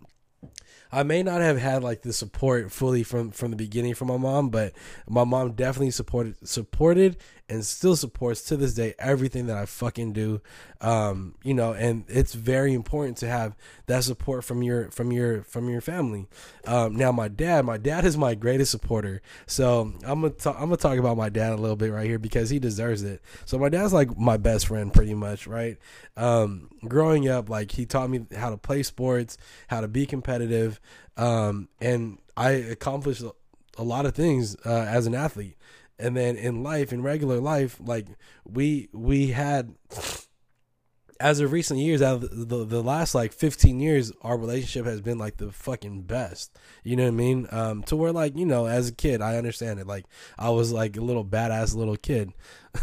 I may not have had like the support fully from from the beginning from my mom, but my mom definitely supported supported and still supports to this day everything that I fucking do. Um, you know, and it's very important to have that support from your from your from your family. Um, now my dad, my dad is my greatest supporter. So I'm gonna talk, I'm gonna talk about my dad a little bit right here because he deserves it. So my dad's like my best friend pretty much, right? Um, growing up, like he taught me how to play sports, how to be competitive, um, and I accomplished a lot of things uh, as an athlete and then in life in regular life like we we had as of recent years out of the, the last like 15 years our relationship has been like the fucking best. You know what i mean? Um to where like you know as a kid i understand it. Like i was like a little badass little kid.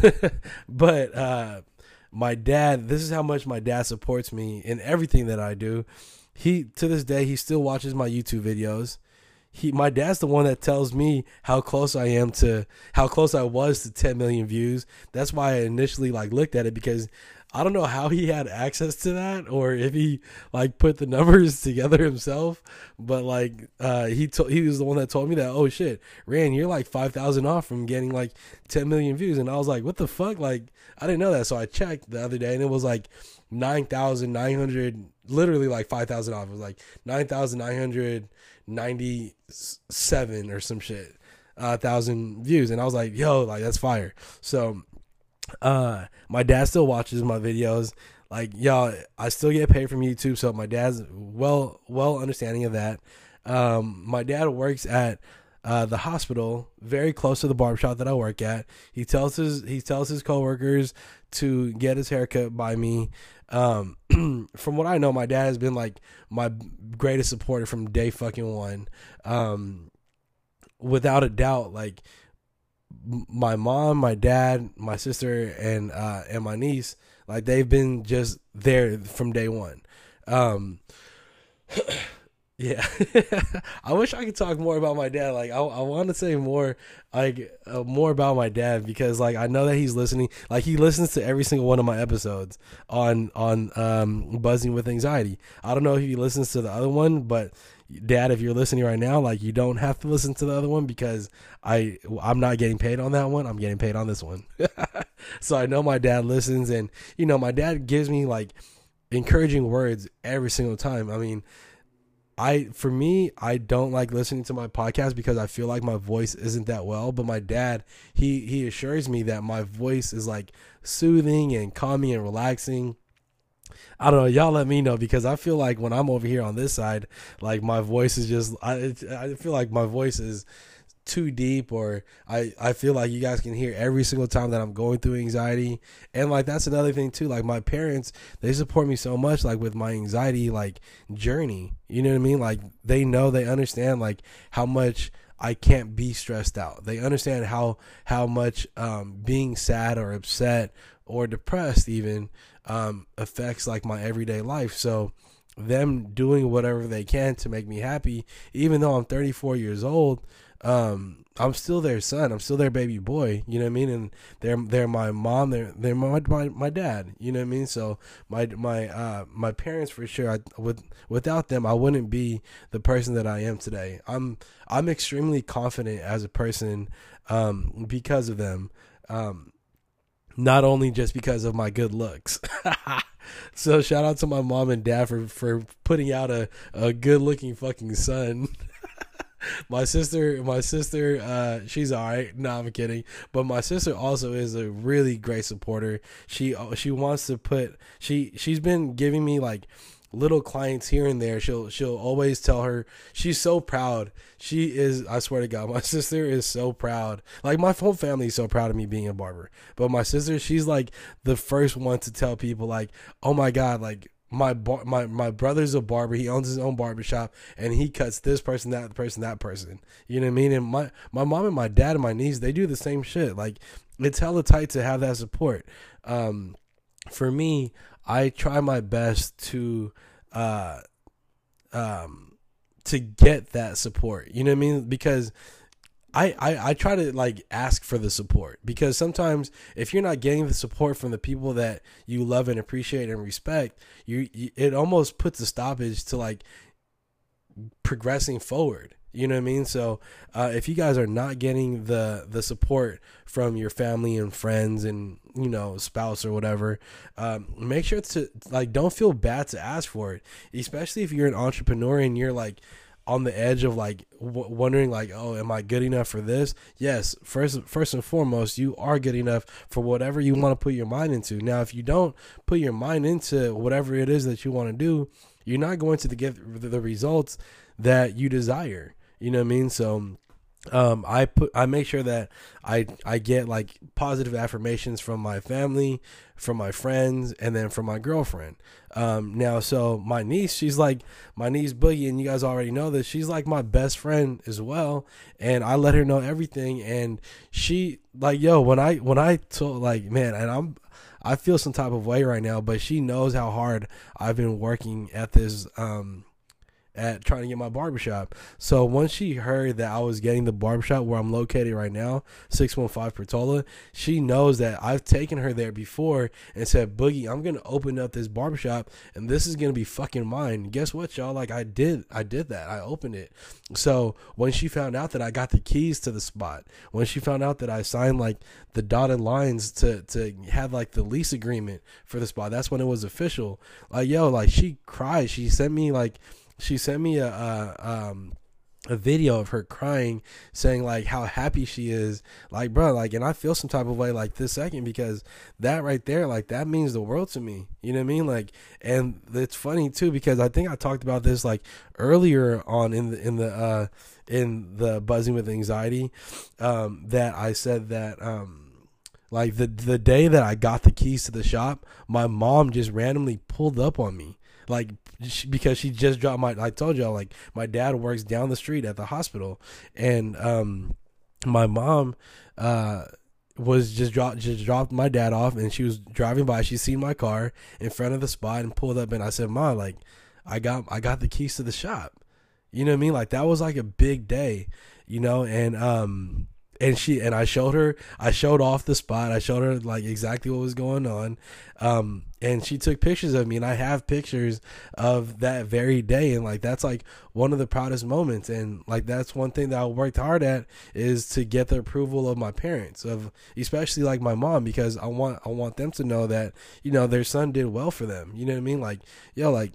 But uh my dad this is how much my dad supports me in everything that i do. He to this day he still watches my youtube videos he my dad's the one that tells me how close I am to how close I was to 10 million views. That's why I initially like looked at it because I don't know how he had access to that or if he like put the numbers together himself, but like uh he told he was the one that told me that oh shit, Rand, you're like 5,000 off from getting like 10 million views and I was like what the fuck? Like I didn't know that. So I checked the other day and it was like 9,900 literally like 5,000 off. It was like 9,900 97 or some shit uh, thousand views. And i was like yo like that's fire. So uh my dad still watches my videos. Like y'all i still get paid from youtube. So my dad's well well understanding of that. Um my dad works at uh, the hospital very close to the barbershop that I work at. He tells his he tells his coworkers to get his haircut by me. Um, from what I know, my dad has been like my greatest supporter from day fucking one. Um, without a doubt, like my mom, my dad, my sister, and uh, and my niece, like they've been just there from day one. Um, Yeah, I wish I could talk more about my dad. Like, I, I want to say more, like, uh, more about my dad because, like, I know that he's listening. Like, he listens to every single one of my episodes on on um, buzzing with anxiety. I don't know if he listens to the other one, but dad, if you're listening right now, like, you don't have to listen to the other one because I I'm not getting paid on that one. I'm getting paid on this one. so I know my dad listens, and you know, my dad gives me like encouraging words every single time. I mean I for me, I don't like listening to my podcast because I feel like my voice isn't that well. But my dad, he he assures me that my voice is like soothing and calming and relaxing. I don't know. Y'all let me know because I feel like when I'm over here on this side, like my voice is just. I I feel like my voice is too deep or I, I feel like you guys can hear every single time that I'm going through anxiety. And like that's another thing too. Like my parents, they support me so much like with my anxiety like journey. You know what I mean? Like they know, they understand like how much I can't be stressed out. They understand how how much um, being sad or upset or depressed even um, affects like my everyday life. So them doing whatever they can to make me happy, even though I'm 34 years old, um, I'm still their son. I'm still their baby boy. You know what I mean? And they're they're my mom. They're they're my my, my dad. You know what I mean? So my my uh my parents for sure. I, with without them, I wouldn't be the person that I am today. I'm I'm extremely confident as a person um because of them. Um, not only just because of my good looks. so shout out to my mom and dad for for putting out a a good looking fucking son. my sister, my sister, uh, she's all right. No, I'm kidding. But my sister also is a really great supporter. She she wants to put she she's been giving me like little clients here and there. She'll she'll always tell her she's so proud. She is. I swear to God, my sister is so proud. Like my whole family is so proud of me being a barber. But my sister, she's like the first one to tell people like, oh my God, like my bar, my my brother's a barber. He owns his own barber shop, and he cuts this person, that person, that person. You know what I mean? And my my mom and my dad and my niece, they do the same shit. Like it's hella tight to have that support. Um, for me, I try my best to uh, um, to get that support. You know what I mean? Because I, I, I try to like ask for the support because sometimes if you're not getting the support from the people that you love and appreciate and respect, you, you it almost puts a stoppage to like progressing forward. You know what I mean? So uh, if you guys are not getting the the support from your family and friends and you know spouse or whatever, um, make sure to like don't feel bad to ask for it, especially if you're an entrepreneur and you're like on the edge of like w- wondering like oh am i good enough for this? Yes first first and foremost you are good enough for whatever you want to put your mind into. Now if you don't put your mind into whatever it is that you want to do you're not going to get the results that you desire. You know what i mean? So um, I put I make sure that I I get like positive affirmations from my family, from my friends, and then from my girlfriend. Um, now, so my niece, she's like my niece Boogie, and you guys already know this. She's like my best friend as well, and I let her know everything. And she like yo when I when I told like man, and I'm I feel some type of way right now, but she knows how hard I've been working at this um at trying to get my barbershop. So once she heard that I was getting the barbershop where I'm located right now, 615 Portola, she knows that I've taken her there before and said, Boogie, I'm gonna open up this barbershop and this is gonna be fucking mine. Guess what, y'all? Like I did I did that. I opened it. So when she found out that I got the keys to the spot, when she found out that I signed like the dotted lines to to have like the lease agreement for the spot, that's when it was official. Like yo, like she cried. She sent me like she sent me a, a um a video of her crying saying like how happy she is. Like bro like and i feel some type of way like this second because that right there like that means the world to me. You know what i mean? Like and it's funny too because i think i talked about this like earlier on in the in the uh in the buzzing with anxiety um that i said that um like the the day that i got the keys to the shop my mom just randomly pulled up on me. Like because she just dropped my. I told y'all like my dad works down the street at the hospital, and um, my mom uh was just dropped just dropped my dad off, and she was driving by. She seen my car in front of the spot and pulled up, and I said, "Ma, like, I got I got the keys to the shop." You know what I mean? Like that was like a big day, you know, and um and she and I showed her I showed off the spot. I showed her like exactly what was going on. Um and she took pictures of me and I have pictures of that very day and like that's like one of the proudest moments and like that's one thing that I worked hard at is to get the approval of my parents of especially like my mom because I want I want them to know that you know their son did well for them. You know what I mean? Like yo like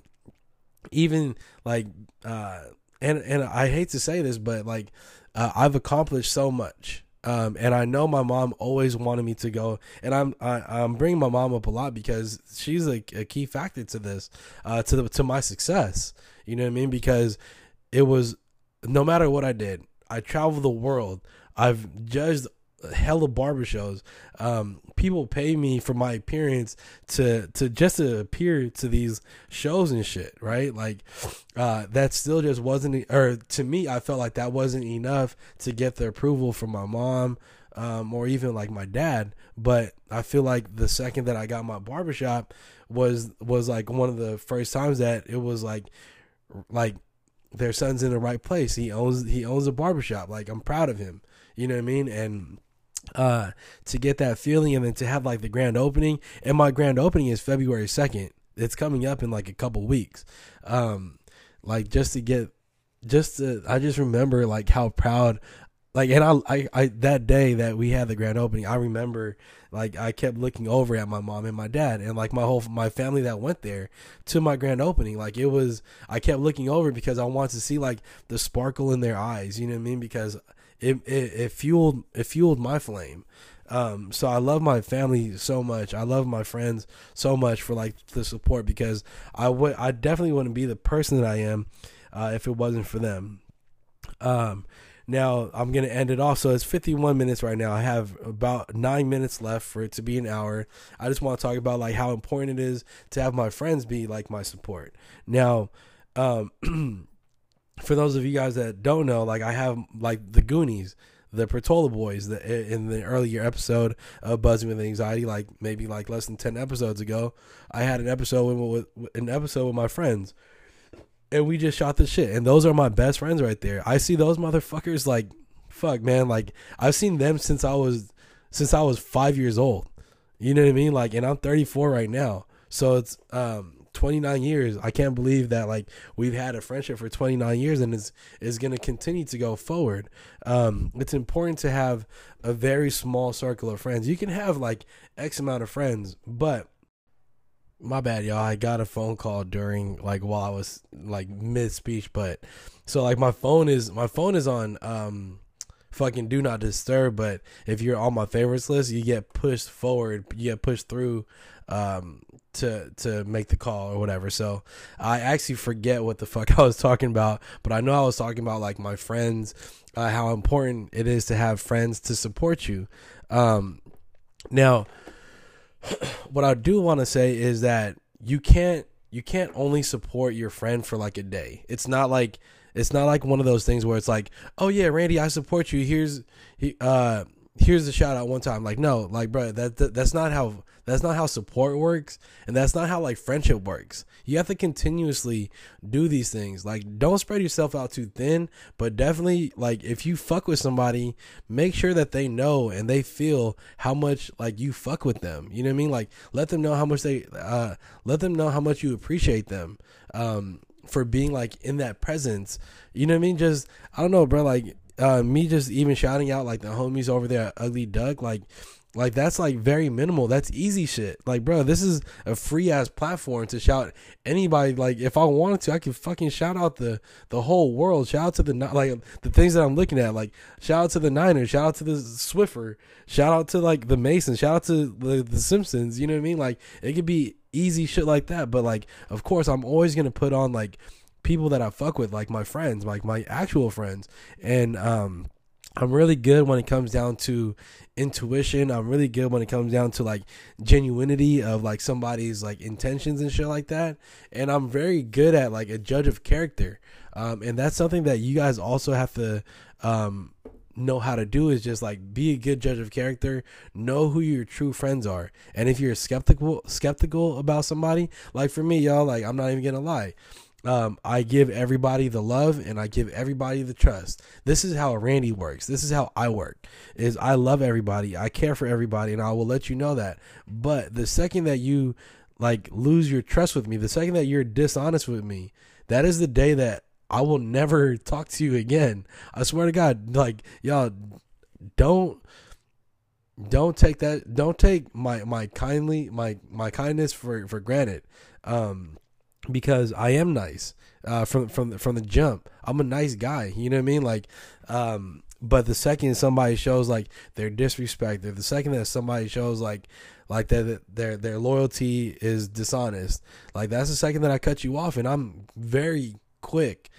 even like uh and and I hate to say this but like uh, I've accomplished so much. Um, and I know my mom always wanted me to go, and I'm I, am i am bringing my mom up a lot because she's a, a key factor to this, uh, to the to my success. You know what I mean? Because it was no matter what I did, I traveled the world. I've judged hella barber shows. Um, people pay me for my appearance to to just to appear to these shows and shit, right? Like uh, that still just wasn't, or to me, I felt like that wasn't enough to get the approval from my mom. Um, or even like my dad, but I feel like the second that I got my barbershop was was like one of the first times that it was like like their son's in the right place. He owns he owns a barbershop. Like I'm proud of him. You know what I mean? And uh, to get that feeling and then to have like the grand opening. And my grand opening is February 2nd. It's coming up in like a couple weeks. Um, like just to get, just to, I just remember like how proud, like, and I, I, I, that day that we had the grand opening, I remember like I kept looking over at my mom and my dad and like my whole, my family that went there to my grand opening. Like it was, I kept looking over because I wanted to see like the sparkle in their eyes, you know what I mean? Because it, it, it fueled it fueled my flame. Um, so I love my family so much. I love my friends so much for like the support because I would I definitely wouldn't be the person that I am uh, if it wasn't for them. Um, now I'm gonna end it off. So it's 51 minutes right now. I have about nine minutes left for it to be an hour. I just want to talk about like how important it is to have my friends be like my support. Now, um, for those of you guys that don't know, like I have like the Goonies, the Portola Boys, the, in the earlier episode of Buzzing with Anxiety, like maybe like less than ten episodes ago, I had an episode with, with an episode with my friends, and we just shot the shit. And those are my best friends right there. I see those motherfuckers like, fuck man, like I've seen them since I was since I was five years old. You know what I mean? Like, and I'm 34 right now, so it's um 29 years. I can't believe that like we've had a friendship for 29 years and it's is going to continue to go forward. Um, it's important to have a very small circle of friends. You can have like X amount of friends, but my bad, y'all. I got a phone call during like while I was like mid speech, but so like my phone is my phone is on um fucking do not disturb, but if you're on my favorites list, you get pushed forward, you get pushed through um to to make the call or whatever. So I actually forget what the fuck I was talking about, but I know I was talking about like my friends, uh, how important it is to have friends to support you. Um, now, what I do want to say is that you can't you can't only support your friend for like a day. It's not like it's not like one of those things where it's like, oh yeah, Randy, I support you. Here's he uh here's the shout out one time. Like no, like bro, that, that that's not how that's not how support works, and that's not how like friendship works. You have to continuously do these things. Like, don't spread yourself out too thin, but definitely like if you fuck with somebody, make sure that they know and they feel how much like you fuck with them. You know what I mean? Like, let them know how much they uh let them know how much you appreciate them. Um, for being like in that presence. You know what I mean? Just I don't know, bro. Like uh, me just even shouting out like the homies over there Ugly Duck, like like that's like very minimal. That's easy shit. Like, bro, this is a free ass platform to shout anybody. Like, if I wanted to, I could fucking shout out the the whole world. Shout out to the like the things that I'm looking at. Like, shout out to the Niners. Shout out to the Swiffer. Shout out to like the Mason. Shout out to the the Simpsons. You know what I mean? Like, it could be easy shit like that. But like, of course, I'm always gonna put on like people that I fuck with, like my friends, like my actual friends, and um I'm really good when it comes down to intuition. I'm really good when it comes down to like genuinity of like somebody's like intentions and shit like that. And I'm very good at like a judge of character. Um, and that's something that you guys also have to um, know how to do is just like be a good judge of character know who your true friends are and if you're skeptical skeptical about somebody like for me y'all like i'm not even gonna lie Um, I give everybody the love and I give everybody the trust. This is how Randy works. This is how I work. Is I love everybody. I care for everybody and I will let you know that. But the second that you like lose your trust with me, the second that you're dishonest with me, that is the day that I will never talk to you again. I swear to God, like y'all don't don't take that don't take my my kindly my my kindness for for granted. Um because I am nice uh, from from from the jump. I'm a nice guy. You know what I mean? Like, um, but the second somebody shows like their disrespect, or the second that somebody shows like like that their their loyalty is dishonest, like that's the second that I cut you off, and I'm very quick.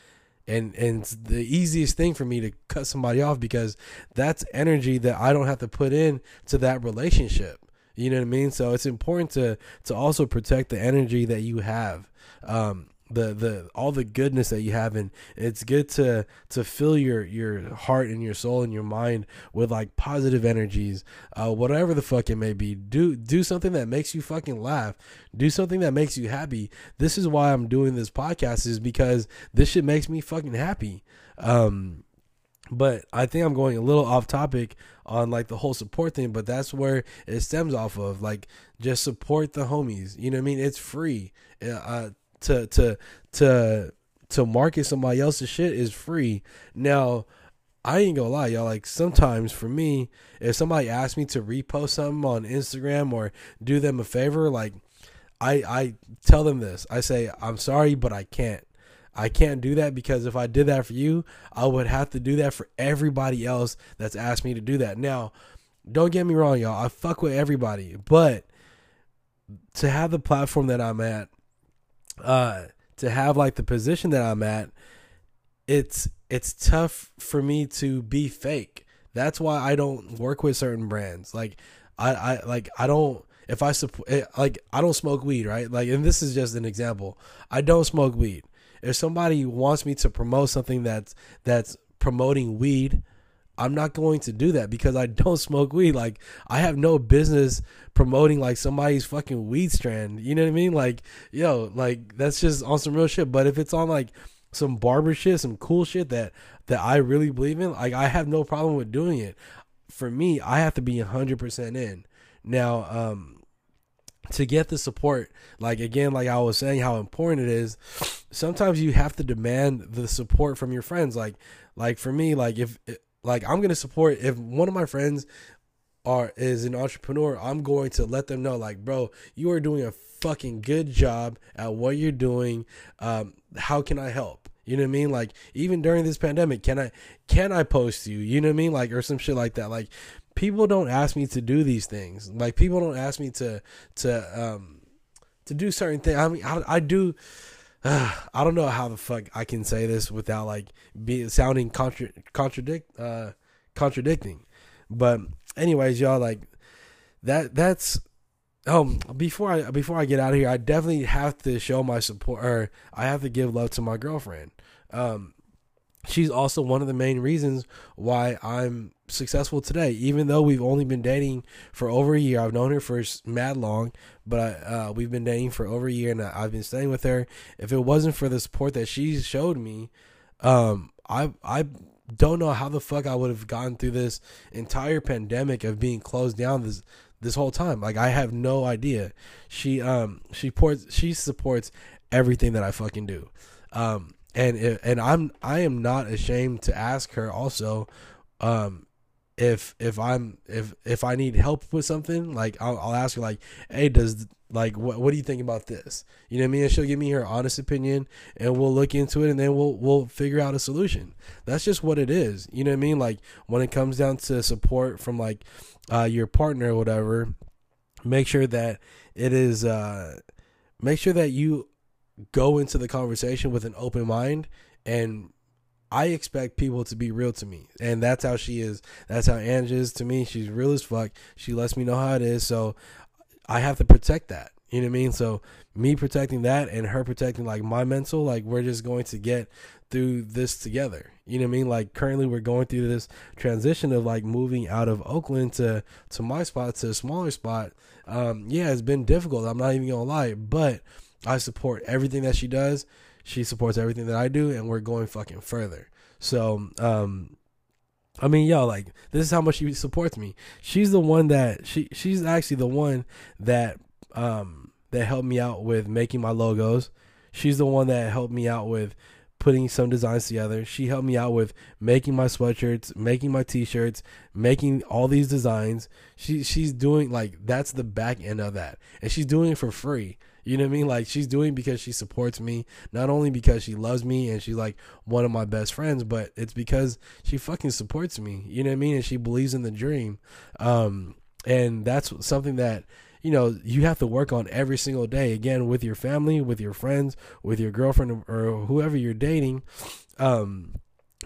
And and it's the easiest thing for me to cut somebody off because that's energy that I don't have to put in to that relationship. You know what I mean? So it's important to to also protect the energy that you have um, the the all the goodness that you have and it's good to to fill your your heart and your soul and your mind with like positive energies uh whatever the fuck it may be do do something that makes you fucking laugh do something that makes you happy this is why i'm doing this podcast is because this shit makes me fucking happy um but I think I'm going a little off topic on like the whole support thing, but that's where it stems off of. Like, just support the homies. You know what I mean? It's free. Uh, to to to to market somebody else's shit is free. Now, I ain't gonna lie, y'all. Like sometimes for me, if somebody asks me to repost something on Instagram or do them a favor, like I I tell them this. I say I'm sorry, but I can't. I can't do that because if I did that for you, I would have to do that for everybody else that's asked me to do that. Now, don't get me wrong, y'all. I fuck with everybody, but to have the platform that I'm at uh, to have like the position that I'm at, it's it's tough for me to be fake. That's why I don't work with certain brands. Like I, I like I don't if I support eh, like I don't smoke weed, right? Like and this is just an example. I don't smoke weed. If somebody wants me to promote something that's that's promoting weed, I'm not going to do that because I don't smoke weed. Like I have no business promoting like somebody's fucking weed strand. You know what I mean? Like, yo, like that's just on some real shit. But if it's on like some barber shit, some cool shit that that I really believe in, like I have no problem with doing it. For me, I have to be 100% in. Now, um to get the support, like again, like I was saying, how important it is. Sometimes you have to demand the support from your friends. Like, like for me, like if like I'm gonna support if one of my friends are is an entrepreneur, I'm going to let them know, like, bro, you are doing a fucking good job at what you're doing. Um, how can I help? You know what I mean? Like even during this pandemic, can I can I post you? You know what I mean? Like or some shit like that. Like people don't ask me to do these things. Like people don't ask me to to um to do certain things. I mean, I, I do. I don't know how the fuck I can say this without like be sounding contra- contradict uh contradicting. But anyways, y'all like that that's um before I before I get out of here, I definitely have to show my support or I have to give love to my girlfriend. Um she's also one of the main reasons why I'm successful today. Even though we've only been dating for over a year, I've known her for mad long, but I, uh, we've been dating for over a year, and I've been staying with her. If it wasn't for the support that she showed me, um, I I don't know how the fuck I would have gotten through this entire pandemic of being closed down this this whole time. Like I have no idea. She um she ports she supports everything that I fucking do. Um and and I'm I am not ashamed to ask her also um if if I'm if if I need help with something, like I'll, I'll ask her like, hey, does like what what do you think about this? You know what I mean? And she'll give me her honest opinion, and we'll look into it, and then we'll we'll figure out a solution. That's just what it is. You know what I mean? Like when it comes down to support from like uh, your partner or whatever, make sure that it is uh, make sure that you go into the conversation with an open mind and I expect people to be real to me. And that's how she is. That's how Ange is to me. She's real as fuck. She lets me know how it is. So I have to protect that. You know what I mean? So me protecting that and her protecting like my mental, like we're just going to get through this together. You know what I mean? Like currently we're going through this transition of like moving out of Oakland to to my spot to a smaller spot. Um, yeah, it's been difficult. I'm not even gonna lie, but I support everything that she does she supports everything that I do, and we're going fucking further. So, um, I mean, yo, like this is how much she supports me. She's the one that she she's actually the one that um that helped me out with making my logos. She's the one that helped me out with putting some designs together. She helped me out with making my sweatshirts, making my t-shirts, making all these designs. She she's doing like that's the back end of that. And she's doing it for free. You know what I mean? Like she's doing because she supports me, not only because she loves me and she's like one of my best friends, but it's because she fucking supports me. You know what I mean? And she believes in the dream. Um and that's something that you know you have to work on every single day again with your family with your friends with your girlfriend or whoever you're dating um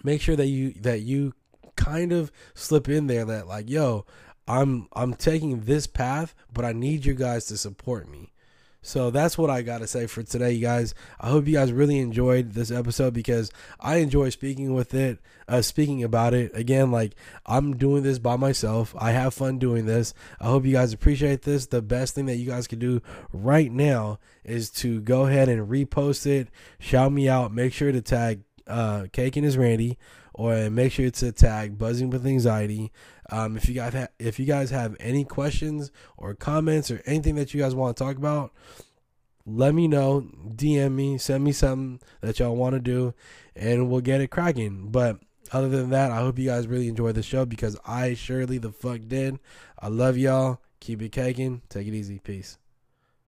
make sure that you that you kind of slip in there that like yo i'm i'm taking this path but i need you guys to support me so that's what I got to say for today, you guys. I hope you guys really enjoyed this episode because I enjoy speaking with it, uh, speaking about it. Again, like I'm doing this by myself. I have fun doing this. I hope you guys appreciate this. The best thing that you guys can do right now is to go ahead and repost it, shout me out, make sure to tag uh, Cake and his Randy or make sure to tag Buzzing with Anxiety. Um, if you guys ha- if you guys have any questions or comments or anything that you guys want to talk about, let me know. DM me, send me something that y'all want to do, and we'll get it cracking. But other than that, I hope you guys really enjoy the show because I surely the fuck did. I love y'all. Keep it caking. Take it easy. Peace.